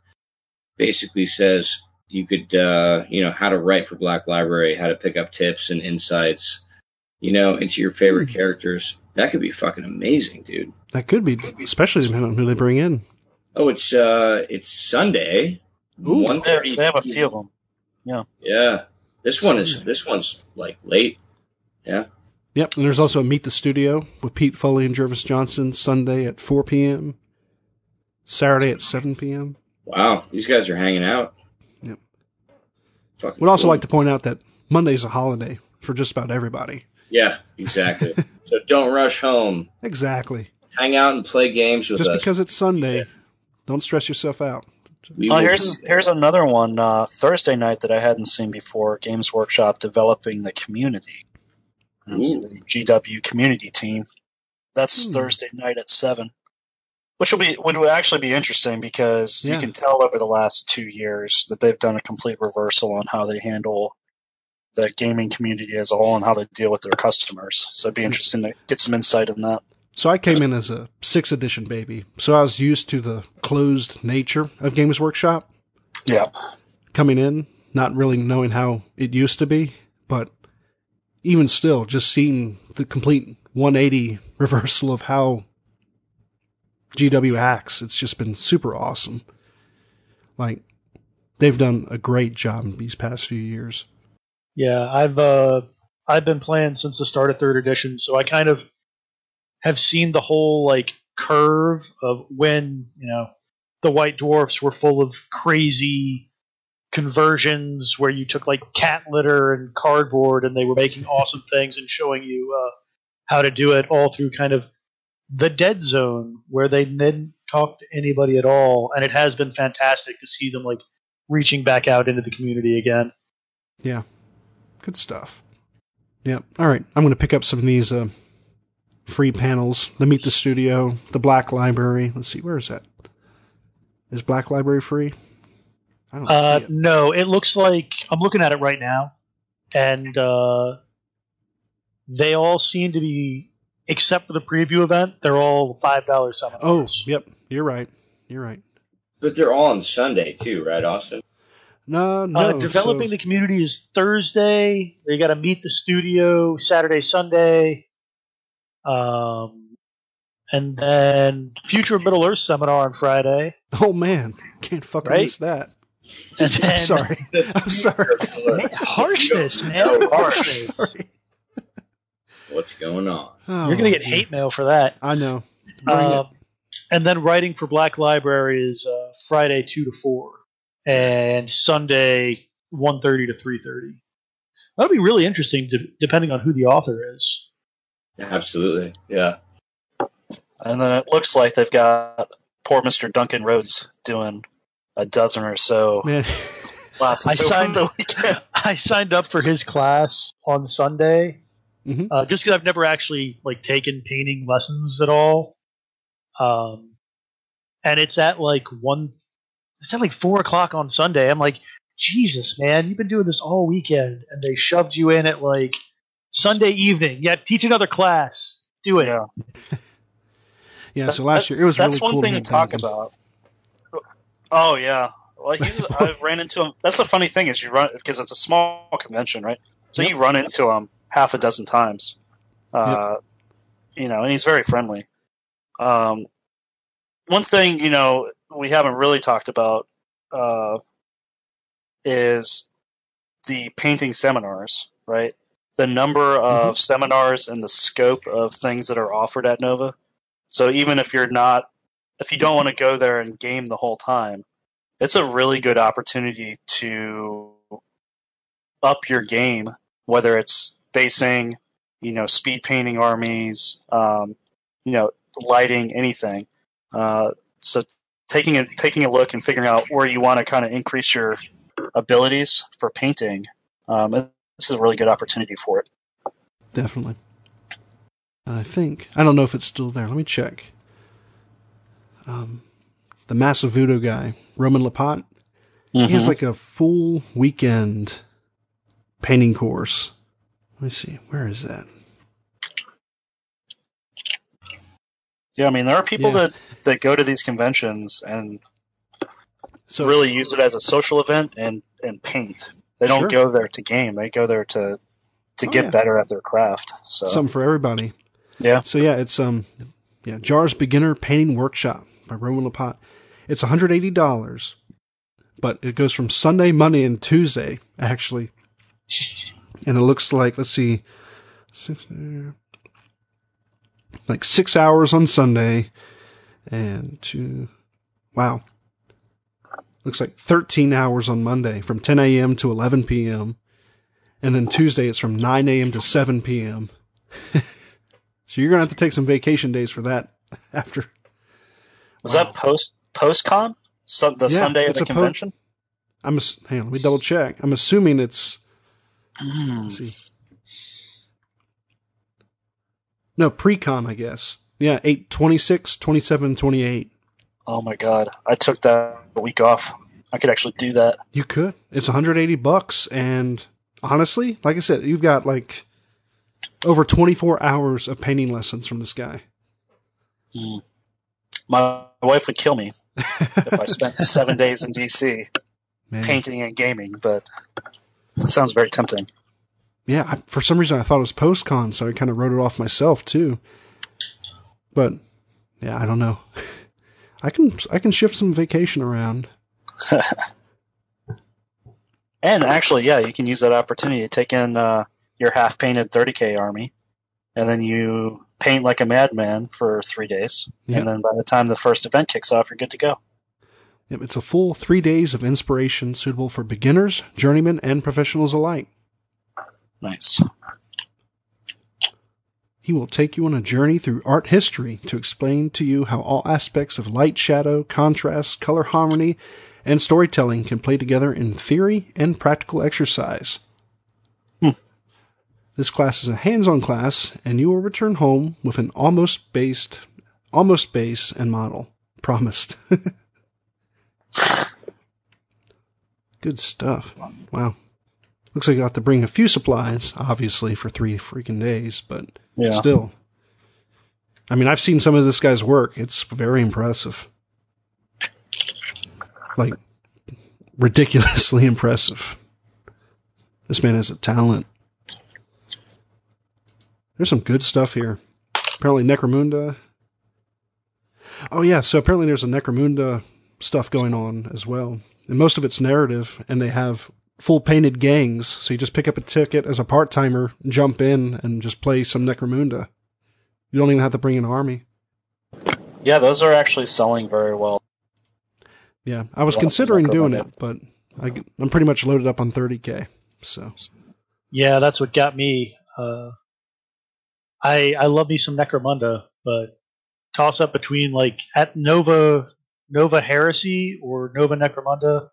basically says you could uh, you know how to write for Black Library, how to pick up tips and insights, you know, into your favorite Hmm. characters. That could be fucking amazing, dude. That could be, especially depending on who they bring in. Oh, it's uh, it's Sunday. Ooh. 1:30 They, they have a few of them. yeah Yeah, this one is this one's like late. Yeah, Yep, and there's also a Meet the Studio with Pete Foley and Jervis Johnson Sunday at 4 p.m., Saturday at 7 p.m. wow, these guys are hanging out. Yep. Fucking Would also cool. like to point out that Monday's a holiday for just about everybody. Yeah, exactly. so don't rush home. Exactly. Hang out and play games with Just us. Just because it's Sunday, don't stress yourself out. we Oh, here's here's another one. Uh, Thursday night that I hadn't seen before. Games Workshop developing the community. That's Ooh. the GW community team. That's Hmm. Thursday night at seven, which will be would actually be interesting because Yeah. you can tell over the last two years that they've done a complete reversal on how they handle the gaming community as a whole and how they deal with their customers. So it'd be interesting to get some insight on that. So I came in as a sixth edition baby, so I was used to the closed nature of Games Workshop. Yeah. Coming in, not really knowing how it used to be, but even still, just seeing the complete 180 reversal of how GW acts, it's just been super awesome. Like, they've done a great job these past few years. Yeah, I've uh, I've been playing since the start of third edition, so I kind of have seen the whole like curve of when you know the White Dwarfs were full of crazy conversions where you took like cat litter and cardboard and they were making awesome things and showing you uh, how to do it all through kind of the dead zone where they didn't talk to anybody at all and it has been fantastic to see them like reaching back out into the community again Yeah. Good stuff. Yep. All right. I'm going to pick up some of these uh, free panels. The Meet the Studio, the Black Library. Let's see. Where is that? Is Black Library free? I don't Uh, see it. no, it looks like I'm looking at it right now, and uh, they all seem to be, except for the preview event, they're all five dollars Oh, yep. You're right. You're right. but they're all on Sunday too, right, Austin? No, no. uh, developing so- the community is Thursday. They got to meet the studio Saturday, Sunday, um, and then Future of Middle Earth seminar on Friday. oh man, can't fucking Right? miss that. And I'm sorry. I'm sorry. Man, harshness, man, No, harshness. What's going on? Oh, You're gonna get hate mail for that. I know. Bring it. Um, and then writing for Black Library is uh, Friday two to four, and Sunday one thirty to three thirty. That'll be really interesting, de- depending on who the author is. Absolutely, yeah. And then it looks like they've got poor Mr. Duncan Rhodes doing a dozen or so Man, classes I signed- the weekend. I signed up for his class on Sunday, Mhm. uh, just because I've never actually like taken painting lessons at all. Um, and it's at like one, it's at like four o'clock on Sunday. I'm like, Jesus, man, you've been doing this all weekend, and they shoved you in at like Sunday evening. Yeah, teach another class. Do it. Yeah. Yeah, That- so last that- year it was that's really one cool thing to talk Duncan. about. Oh yeah, well he's I've ran into him. That's the funny thing is you run because it's a small convention, right? So Yep. you run into him half a dozen times. Uh, You know, and he's very friendly. Um, one thing you know we haven't really talked about uh, is the painting seminars, right? The number of seminars and the scope of things that are offered at Nova. So even if you're not, if you don't want to go there and game the whole time, it's a really good opportunity to up your game, whether it's basing, you know, speed painting armies, um, you know, lighting, anything. Uh, so taking a taking a look and figuring out where you want to kind of increase your abilities for painting, um, this is a really good opportunity for it. Definitely. I think I don't know if it's still there. Let me check. Um, the massive voodoo guy, Roman Lappat, he has like a full weekend painting course. Let me see, where is that? yeah, I mean, there are people Yeah. that, that go to these conventions and So really use it as a social event and, and paint. They don't Sure. go there to game; they go there to to Oh, get yeah. better at their craft. So something for everybody. yeah, So yeah, it's um, yeah, Jar's Beginner Painting Workshop by Roman Lappat. It's one hundred eighty dollars, but it goes from Sunday, Monday, and Tuesday actually, and it looks like let's see, six, like six hours on Sunday, and two, wow, looks like thirteen hours on Monday from ten a.m. to eleven p.m. And then Tuesday it's from 9 a.m. to 7 p.m. So you're gonna have to take some vacation days for that after. Was that post post con? So, the Yeah, Sunday of the a po- convention. I'm hang on, let me double check. I'm assuming it's let's see. No, pre-con, I guess. Yeah, 8, 26, 27, 28. Oh my god, I took that a week off. I could actually do that. You could. It's 180 bucks and honestly, like I said, you've got like over 24 hours of painting lessons from this guy. Hmm. My wife would kill me if I spent seven days in DC Man. painting and gaming, but it sounds very tempting. Yeah, I, for some reason I thought it was post-con, so I kind of wrote it off myself too. But yeah, I don't know. I can I can shift some vacation around. And actually, yeah, you can use that opportunity to take in uh, your half painted 30k army, and then you paint like a madman for three days. Yeah. And then by the time the first event kicks off, you're good to go. Yep, It's a full three days of inspiration suitable for beginners, journeymen, and professionals alike. Nice. He will take you on a journey through art history to explain to you how all aspects of light, shadow, contrast, color harmony, and storytelling can play together in theory and practical exercise. Hmm. This class is a hands-on class, and you will return home with an almost based, almost base and model. Promised. Good stuff. Wow. Looks like you have to bring a few supplies, obviously, for three freaking days, but Yeah. still. I mean, I've seen some of this guy's work. It's very impressive. Like, ridiculously impressive. This man has a talent. There's some good stuff here. Apparently, Necromunda. Oh, yeah, so apparently there's a Necromunda stuff going on as well. And most of it's narrative, and they have full painted gangs. So you just pick up a ticket as a part timer, jump in, and just play some Necromunda. You don't even have to bring an army. Yeah, those are actually selling very well. Yeah, I was Yeah, considering doing it, but I, I'm pretty much loaded up on 30k. So Yeah, that's what got me. Uh, I I love me some Necromunda, but toss up between like at Nova Nova Heresy or Nova Necromunda.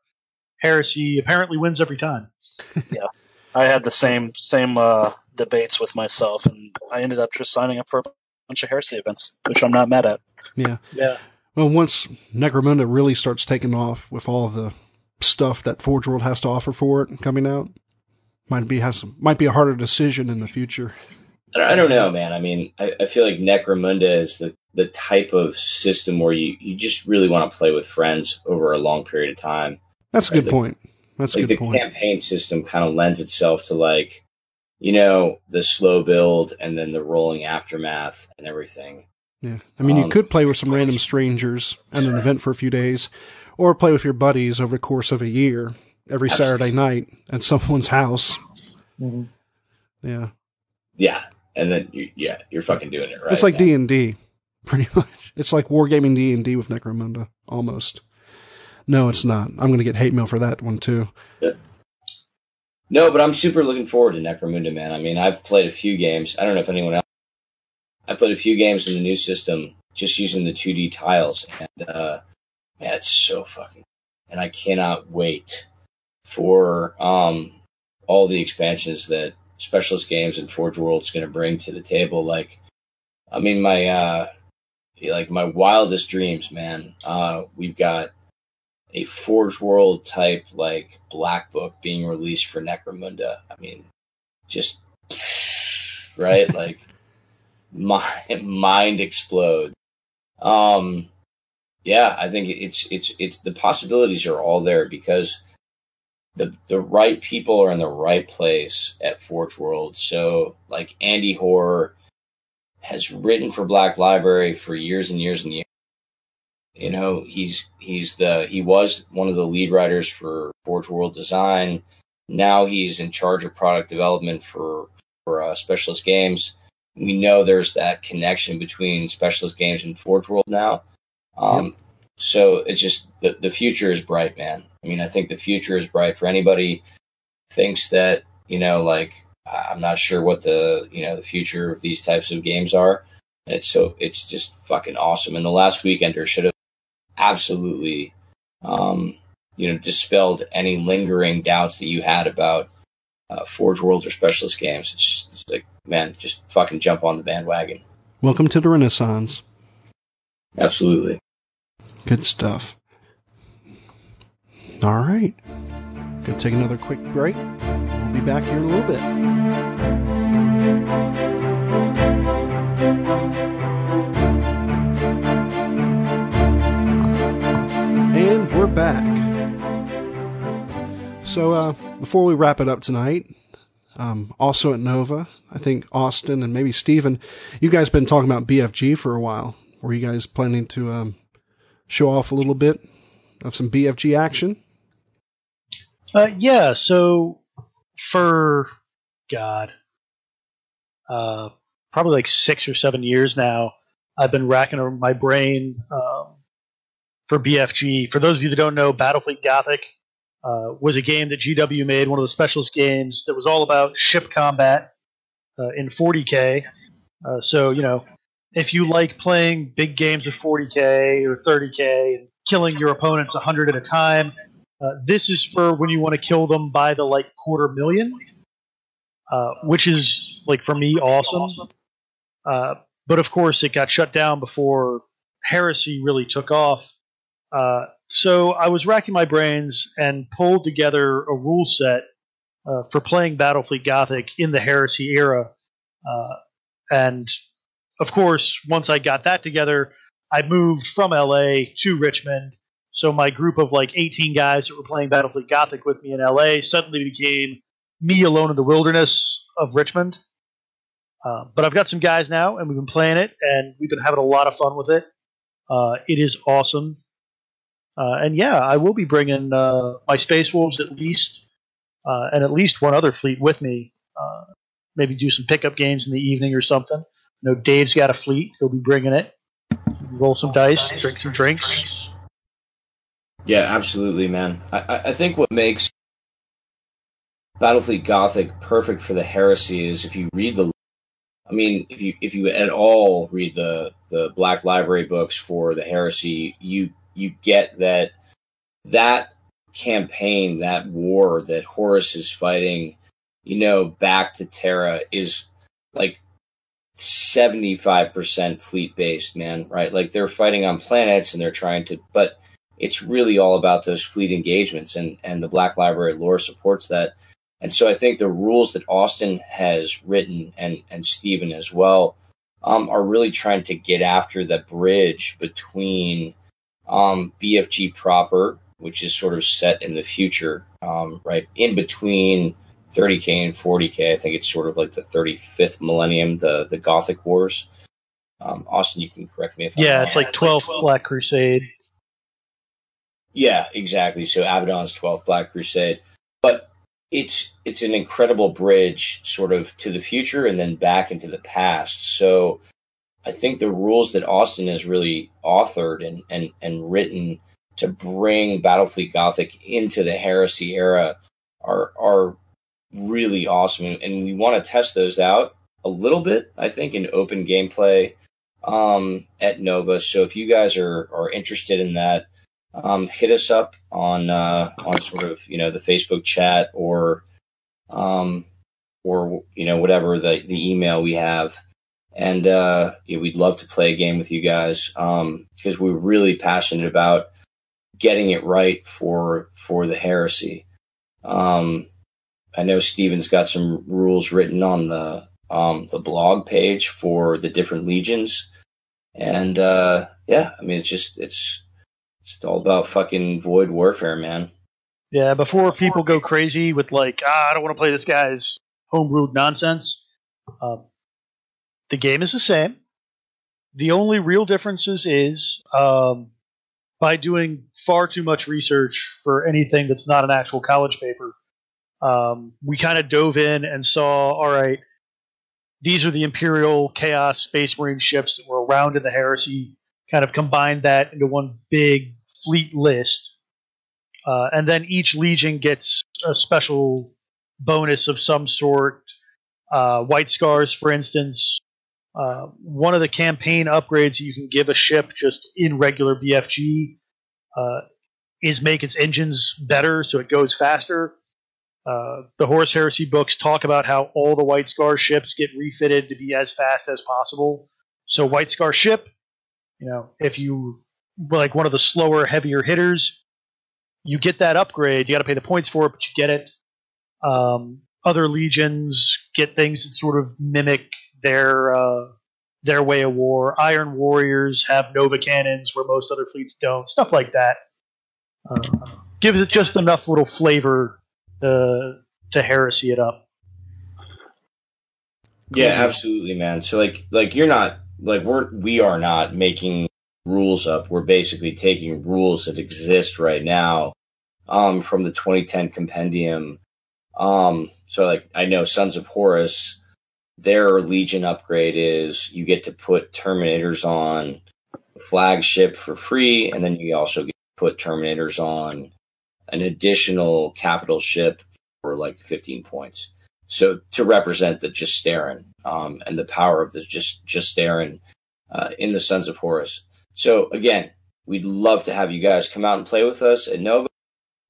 Heresy apparently wins every time. Yeah, I had the same same uh, debates with myself, and I ended up just signing up for a bunch of heresy events, which I'm not mad at. yeah. Yeah, Well, once Necromunda really starts taking off with all the stuff that Forge World has to offer for it coming out? Might be has some, might be a harder decision in the future. I don't know, man. I mean, I, I feel like Necromunda is the, the type of system where you, you just really want to play with friends over a long period of time. That's a good point. That's like a good point. the point. campaign system kind of lends itself to like, you know, the slow build and then the rolling aftermath and everything. Yeah. I mean, you Um, could play with some random strangers at an event for a few days, or play with your buddies over the course of a year, every Saturday night at someone's house. Mhm. Yeah. Yeah, and then you, yeah, you're fucking doing it right. it's like. D and D, pretty much. It's like wargaming D and D with Necromunda, almost. No, it's not. I'm going to get hate mail for that one too. No, but I'm super looking forward to Necromunda, man. I mean, I've played a few games. I don't know if anyone else. I played a few games in the new system just using the 2D tiles, and uh, man, it's so fucking. And I cannot wait for um, all the expansions that Specialist Games and Forge World's going to bring to the table. Like, I mean, my uh, like my wildest dreams, man. Uh, we've got a Forge World type like black book being released for Necromunda. I mean, just right, like my mind explode. Um, yeah, I think it's it's it's the possibilities are all there because the the right people are in the right place at Forge World. So like Andy Hoare has written for Black Library for years and years and years. You know, he's he's the he was one of the lead writers for Forge World Design. Now he's in charge of product development for for uh, Specialist Games. We know there's that connection between Specialist Games and Forge World now. Um, So it's just the the future is bright, man. I mean, I think the future is bright for anybody thinks that you know, like I'm not sure what the you know the future of these types of games are. And it's so it's just fucking awesome. And the last weekender should have absolutely, um, you know, dispelled any lingering doubts that you had about uh, Forge World or Specialist games. It's just it's like, man, just fucking jump on the bandwagon. Welcome to the Renaissance. Absolutely. Good stuff. All right. Gonna take another quick break. We'll be back here in a little bit. And we're back. So, uh, before we wrap it up tonight, um, also at Nova, I think Austin and maybe Steven, you guys been talking about BFG for a while. Were you guys planning to um, show off a little bit of some BFG action? Uh, yeah, so for God, uh, probably like six or seven years now, I've been racking my brain um, for BFG. For those of you that don't know, Battlefleet Gothic uh, was a game that GW made, one of the specialist games that was all about ship combat uh, in 40k. Uh, so you know, if you like playing big games of 40k or 30k and killing your opponents 100 at a time. Uh, this is for when you want to kill them by the like quarter million, uh, which is like for me awesome. Uh, but of course, it got shut down before Heresy really took off. Uh, so I was racking my brains and pulled together a rule set uh, for playing Battlefleet Gothic in the Heresy era. Uh, and of course, once I got that together, I moved from LA to Richmond. So my group of like 18 guys that were playing Battlefleet Gothic with me in LA suddenly became me alone in the wilderness of Richmond. Uh, but I've got some guys now, and we've been playing it, and we've been having a lot of fun with it. Uh, it is awesome. Uh, and yeah, I will be bringing uh, my Space Wolves at least, uh, and at least one other fleet with me. Uh, maybe do some pickup games in the evening or something. I know Dave's got a fleet; he'll be bringing it. Roll some dice, drink some drinks. Yeah, absolutely, man. I, I- think what makes Battlefleet Gothic perfect for the heresy is if you read the I mean, if you if you at all read the the Black Library books for the heresy, you you get that that campaign, that war that Horus is fighting, you know, back to Terra is like 75% fleet based, man, right? Like they're fighting on planets and they're trying to but it's really all about those fleet engagements, and and the Black Library lore supports that. And so I think the rules that Austin has written and and Stephen as well um, are really trying to get after the bridge between um, BFG proper, which is sort of set in the future, um, right in between 30k and 40k. I think it's sort of like the 35th millennium, the the Gothic Wars. Um, Austin, you can correct me if yeah, I'm it's like 12 Black Crusade. Yeah, exactly. So Abaddon's 12th Black Crusade, but it's it's an incredible bridge, sort of to the future and then back into the past. So I think the rules that Austin has really authored and and and written to bring Battlefleet Gothic into the Heresy era are are really awesome, and we want to test those out a little bit. I think in open gameplay um, at Nova. So if you guys are are interested in that, um, hit us up on uh, on sort of you know the Facebook chat or um, or you know whatever the the email we have. And uh, yeah, we'd love to play a game with you guys um, because we're really passionate about getting it right for for the heresy. Um, I know Steven's got some rules written on the um, the blog page for the different legions, and uh, yeah, I mean it's just it's it's all about fucking void warfare, man. Yeah, before people go crazy with like, ah, I don't want to play this guy's homebrewed nonsense. Um, the game is the same. The only real differences is um, by doing far too much research for anything that's not an actual college paper. Um, we kind of dove in and saw, all right, these are the Imperial Chaos Space Marine ships that were around in the Heresy. Kind of combined that into one big fleet list, uh, and then each legion gets a special bonus of some sort. Uh, White Scars, for instance, uh, one of the campaign upgrades you can give a ship just in regular BFG uh, is make its engines better so it goes faster. Uh, the Horus Heresy books talk about how all the White Scar ships get refitted to be as fast as possible. So White Scar ship, you know, if you were like one of the slower, heavier hitters, you get that upgrade. You got to pay the points for it, but you get it. Um, other legions get things that sort of mimic their uh, their way of war. Iron Warriors have Nova cannons where most other fleets don't. Stuff like that uh, gives it just enough little flavor to to heresy it up. Yeah, absolutely, man. So like like you're not like we're we are not making rules up. We're basically taking rules that exist right now um, from the 2010 compendium. Um, so like I know Sons of Horus, their Legion upgrade is you get to put Terminators on flagship for free, and then you also get to put Terminators on an additional capital ship for like 15 points. So to represent the Justaerin um, and the power of the just uh, in the Sons of Horus. So again, we'd love to have you guys come out and play with us at Nova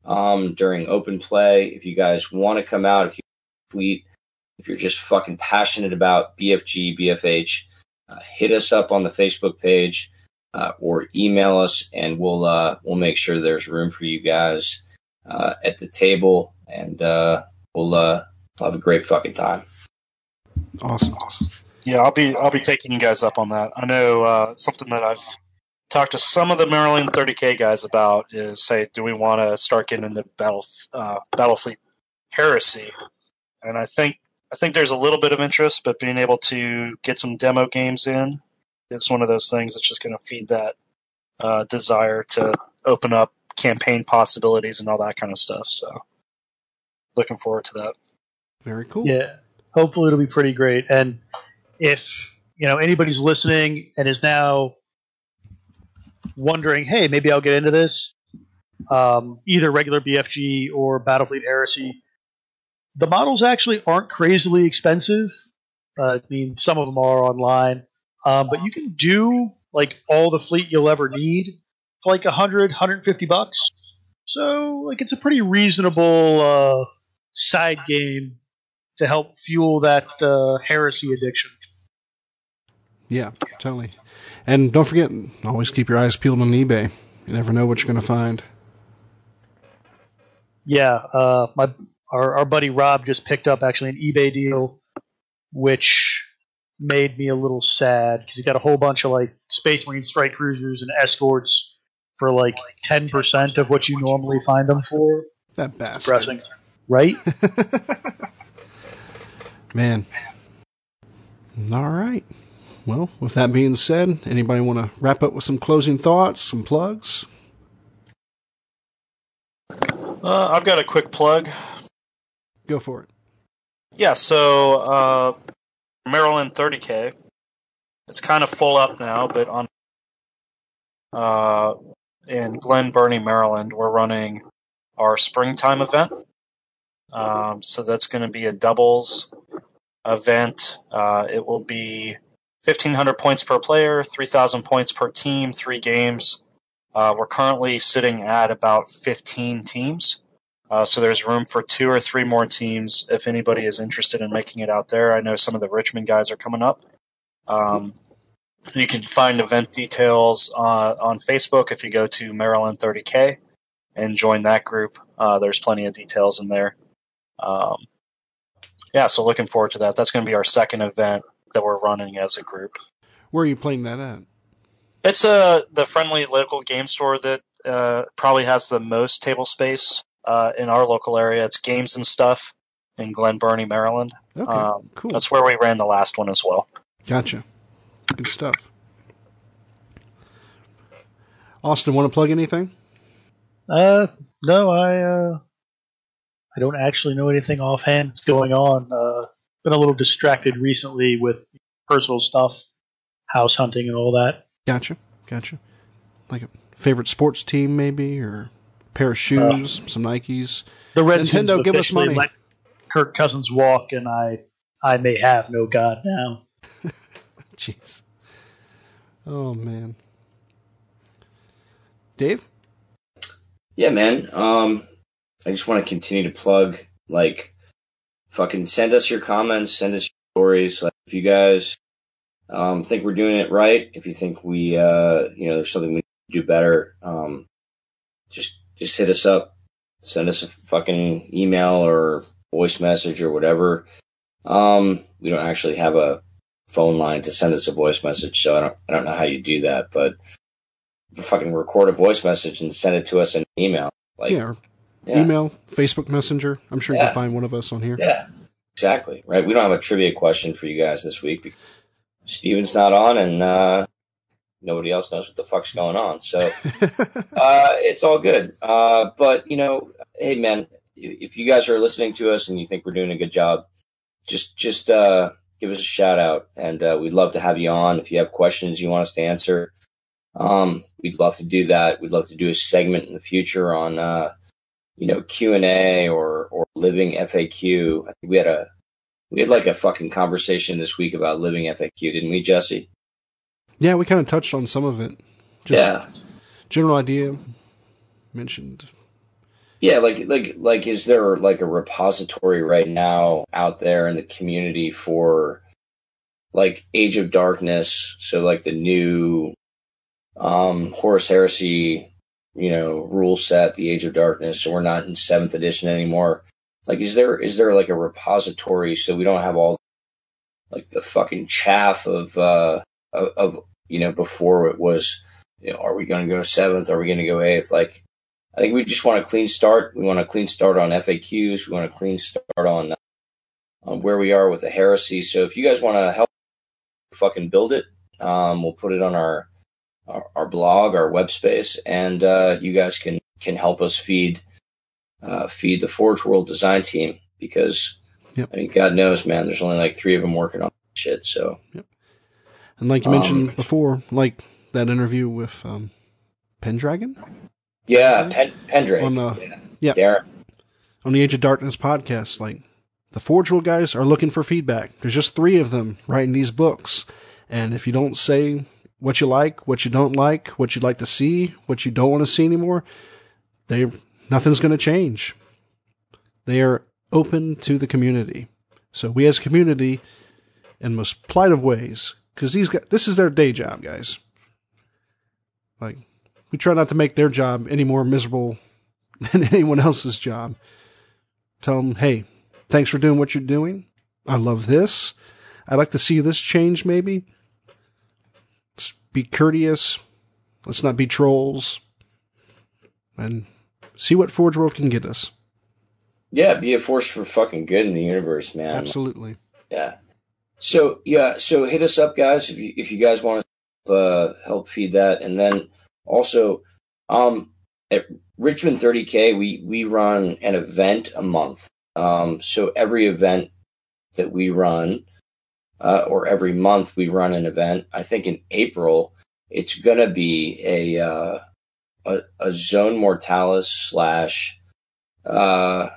um, during open play. If you guys want to come out, if you fleet, if you're just fucking passionate about BFG, BFH, uh, hit us up on the Facebook page uh, or email us, and we'll uh, we'll make sure there's room for you guys uh, at the table, and uh, we'll, we'll have a great fucking time. Awesome, awesome. Yeah, I'll be I'll be taking you guys up on that. I know uh, something that I've talked to some of the Maryland 30k guys about is say, do we want to start getting into battle uh, Battlefleet Heresy? And I think I think there's a little bit of interest, but being able to get some demo games in is one of those things that's just going to feed that uh, desire to open up campaign possibilities and all that kind of stuff. So, looking forward to that. Very cool. Yeah, hopefully it'll be pretty great. And if you know anybody's listening and is now wondering, hey, maybe I'll get into this, um, either regular BFG or Battlefleet Heresy, the models actually aren't crazily expensive. Uh, I mean, some of them are online, um, but you can do like all the fleet you'll ever need for like 100, 150 bucks. So, like, it's a pretty reasonable uh, side game to help fuel that uh, heresy addiction. Yeah, totally. And don't forget, always keep your eyes peeled on eBay. You never know what you're going to find. Yeah, uh, my our, our buddy Rob just picked up actually an eBay deal, which made me a little sad because he got a whole bunch of like Space Marine strike cruisers and escorts for like ten percent of what you normally find them for. That bastard. Depressing, right? Man. All right. Well, with that being said, anybody want to wrap up with some closing thoughts, some plugs? Uh, I've got a quick plug. Go for it. Yeah, so uh, Maryland 30K. It's kind of full up now, but on uh, in Glen Burnie, Maryland, we're running our springtime event. Um, so that's going to be a doubles event. Uh, it will be 1,500 points per player, 3,000 points per team, three games. Uh, we're currently sitting at about 15 teams. Uh, so there's room for two or three more teams if anybody is interested in making it out there. I know some of the Richmond guys are coming up. Um, you can find event details uh, on Facebook if you go to Maryland 30K and join that group. Uh, there's plenty of details in there. Um, yeah, so looking forward to that. That's going to be our second event that we're running as a group. Where are you playing that at? It's uh, the friendly local game store that uh, probably has the most table space uh, in our local area. It's Games and Stuff in Glen Burnie, Maryland. Okay, Um, cool. That's where we ran the last one as well. Gotcha. Good stuff. Austin, want to plug anything? Uh, no, I uh, I don't actually know anything offhand that's going on. Uh, been a little distracted recently with personal stuff, house hunting, and all that. Gotcha. Gotcha. Like a favorite sports team, maybe, or pair of shoes, some Nikes. The Redskins Nintendo, give us money. Let Kirk Cousins walk, and I I may have no God now. Jeez. Oh man. Dave? Yeah, man. Um, I just want to continue to plug, like, fucking send us your comments, send us stories. Like, if you guys um, think we're doing it right, if you think we, uh, you know, there's something we do better, um, just just hit us up. Send us a fucking email or voice message or whatever. Um, we don't actually have a phone line to send us a voice message, so I don't I don't know how you do that, but fucking record a voice message and send it to us in email. Like, yeah, yeah. email, Facebook Messenger. I'm sure you Yeah. can find one of us on here. Yeah, exactly. Right. We don't have a trivia question for you guys this week because Steven's not on and uh, nobody else knows what the fuck's going on. So uh, it's all good. Uh, but you know, hey man, if you guys are listening to us and you think we're doing a good job, just just uh, give us a shout out, and uh, we'd love to have you on. If you have questions you want us to answer, um, we'd love to do that. We'd love to do a segment in the future on uh, you know Q and A or or living FAQ. I think we had a we had like a fucking conversation this week about living FAQ, didn't we, Jesse? yeah, we kind of touched on some of it. Just yeah. general idea mentioned. Yeah, like like like is there like a repository right now out there in the community for like Age of Darkness, so like the new um Horus Heresy, you know, rule set, the Age of Darkness, so we're not in seventh edition anymore. Like is there is there like a repository so we don't have all like the fucking chaff of uh of, you know before it was you know, are we gonna go seventh, are we gonna go eighth? Like I think we just want a clean start. We want a clean start on FAQs. We want a clean start on, on where we are with the heresy. So if you guys want to help fucking build it, um, we'll put it on our, our, our blog, our web space, and uh, you guys can, can help us feed uh, feed the Forge World design team because Yep. I mean, God knows, man, there's only like three of them working on shit. So And like you mentioned Um, before, like that interview with um, Pendragon yeah, Pen- Pendrake, on the yeah Darren. on the Age of Darkness podcast, like the Forge World guys are looking for feedback. There's just three of them writing these books, and if you don't say what you like, what you don't like, what you'd like to see, what you don't want to see anymore, they nothing's going to change. They are open to the community. So we as a community, in most of ways, because these guys, this is their day job, guys. Like we try not to make their job any more miserable than anyone else's job. Tell them, hey, thanks for doing what you're doing. I love this. I'd like to see this change maybe. Be courteous. Let's not be trolls. And see what Forge World can get us. Yeah, be a force for fucking good in the universe, man. Absolutely. Yeah. So yeah, so hit us up, guys, if you if you guys want to uh, help feed that, and then also, um, at Richmond 30K, we we run an event a month. Um, so every event that we run, uh, or every month we run an event. I think in April it's gonna be a uh, a, a Zone Mortalis slash uh,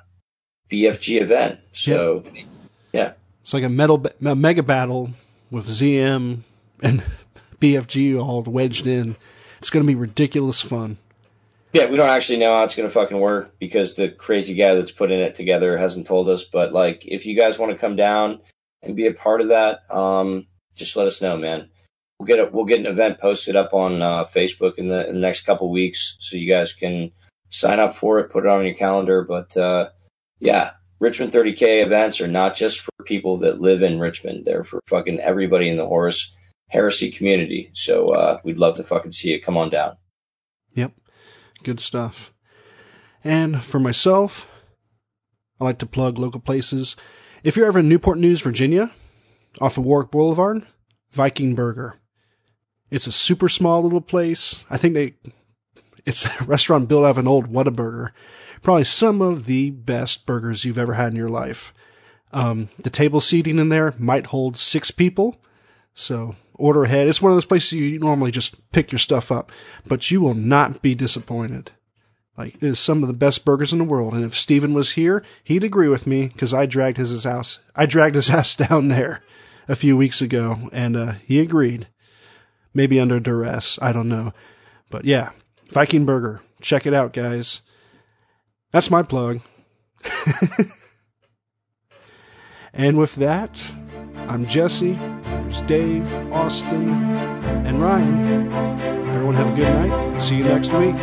BFG event. So yeah. It's like a metal a mega battle with ZM and BFG all wedged in. It's going to be ridiculous fun. Yeah, we don't actually know how it's going to fucking work because the crazy guy that's putting it together hasn't told us. But like, if you guys want to come down and be a part of that, um, just let us know, man. We'll get a, we'll get an event posted up on uh, Facebook in the, in the next couple weeks, so you guys can sign up for it, put it on your calendar. But uh, yeah, Richmond 30K events are not just for people that live in Richmond; they're for fucking everybody in the Horus Heresy community. So uh, we'd love to fucking see it. Come on down. Yep. Good stuff. And for myself, I like to plug local places. If you're ever in Newport News, Virginia, off of Warwick Boulevard, Viking Burger. It's a super small little place. I think they, it's a restaurant built out of an old Whataburger. Probably some of the best burgers you've ever had in your life. Um, the table seating in there might hold six people. So order ahead. It's one of those places you normally just pick your stuff up, but you will not be disappointed. Like it is some of the best burgers in the world. And if Steven was here, he'd agree with me because I dragged his, his house. I dragged his ass down there a few weeks ago, and uh, he agreed. Maybe under duress, I don't know. But yeah, Viking Burger. Check it out, guys. That's my plug. and with that, I'm Jesse. There's Dave, Austin, and Ryan. Everyone have a good night. See you next week.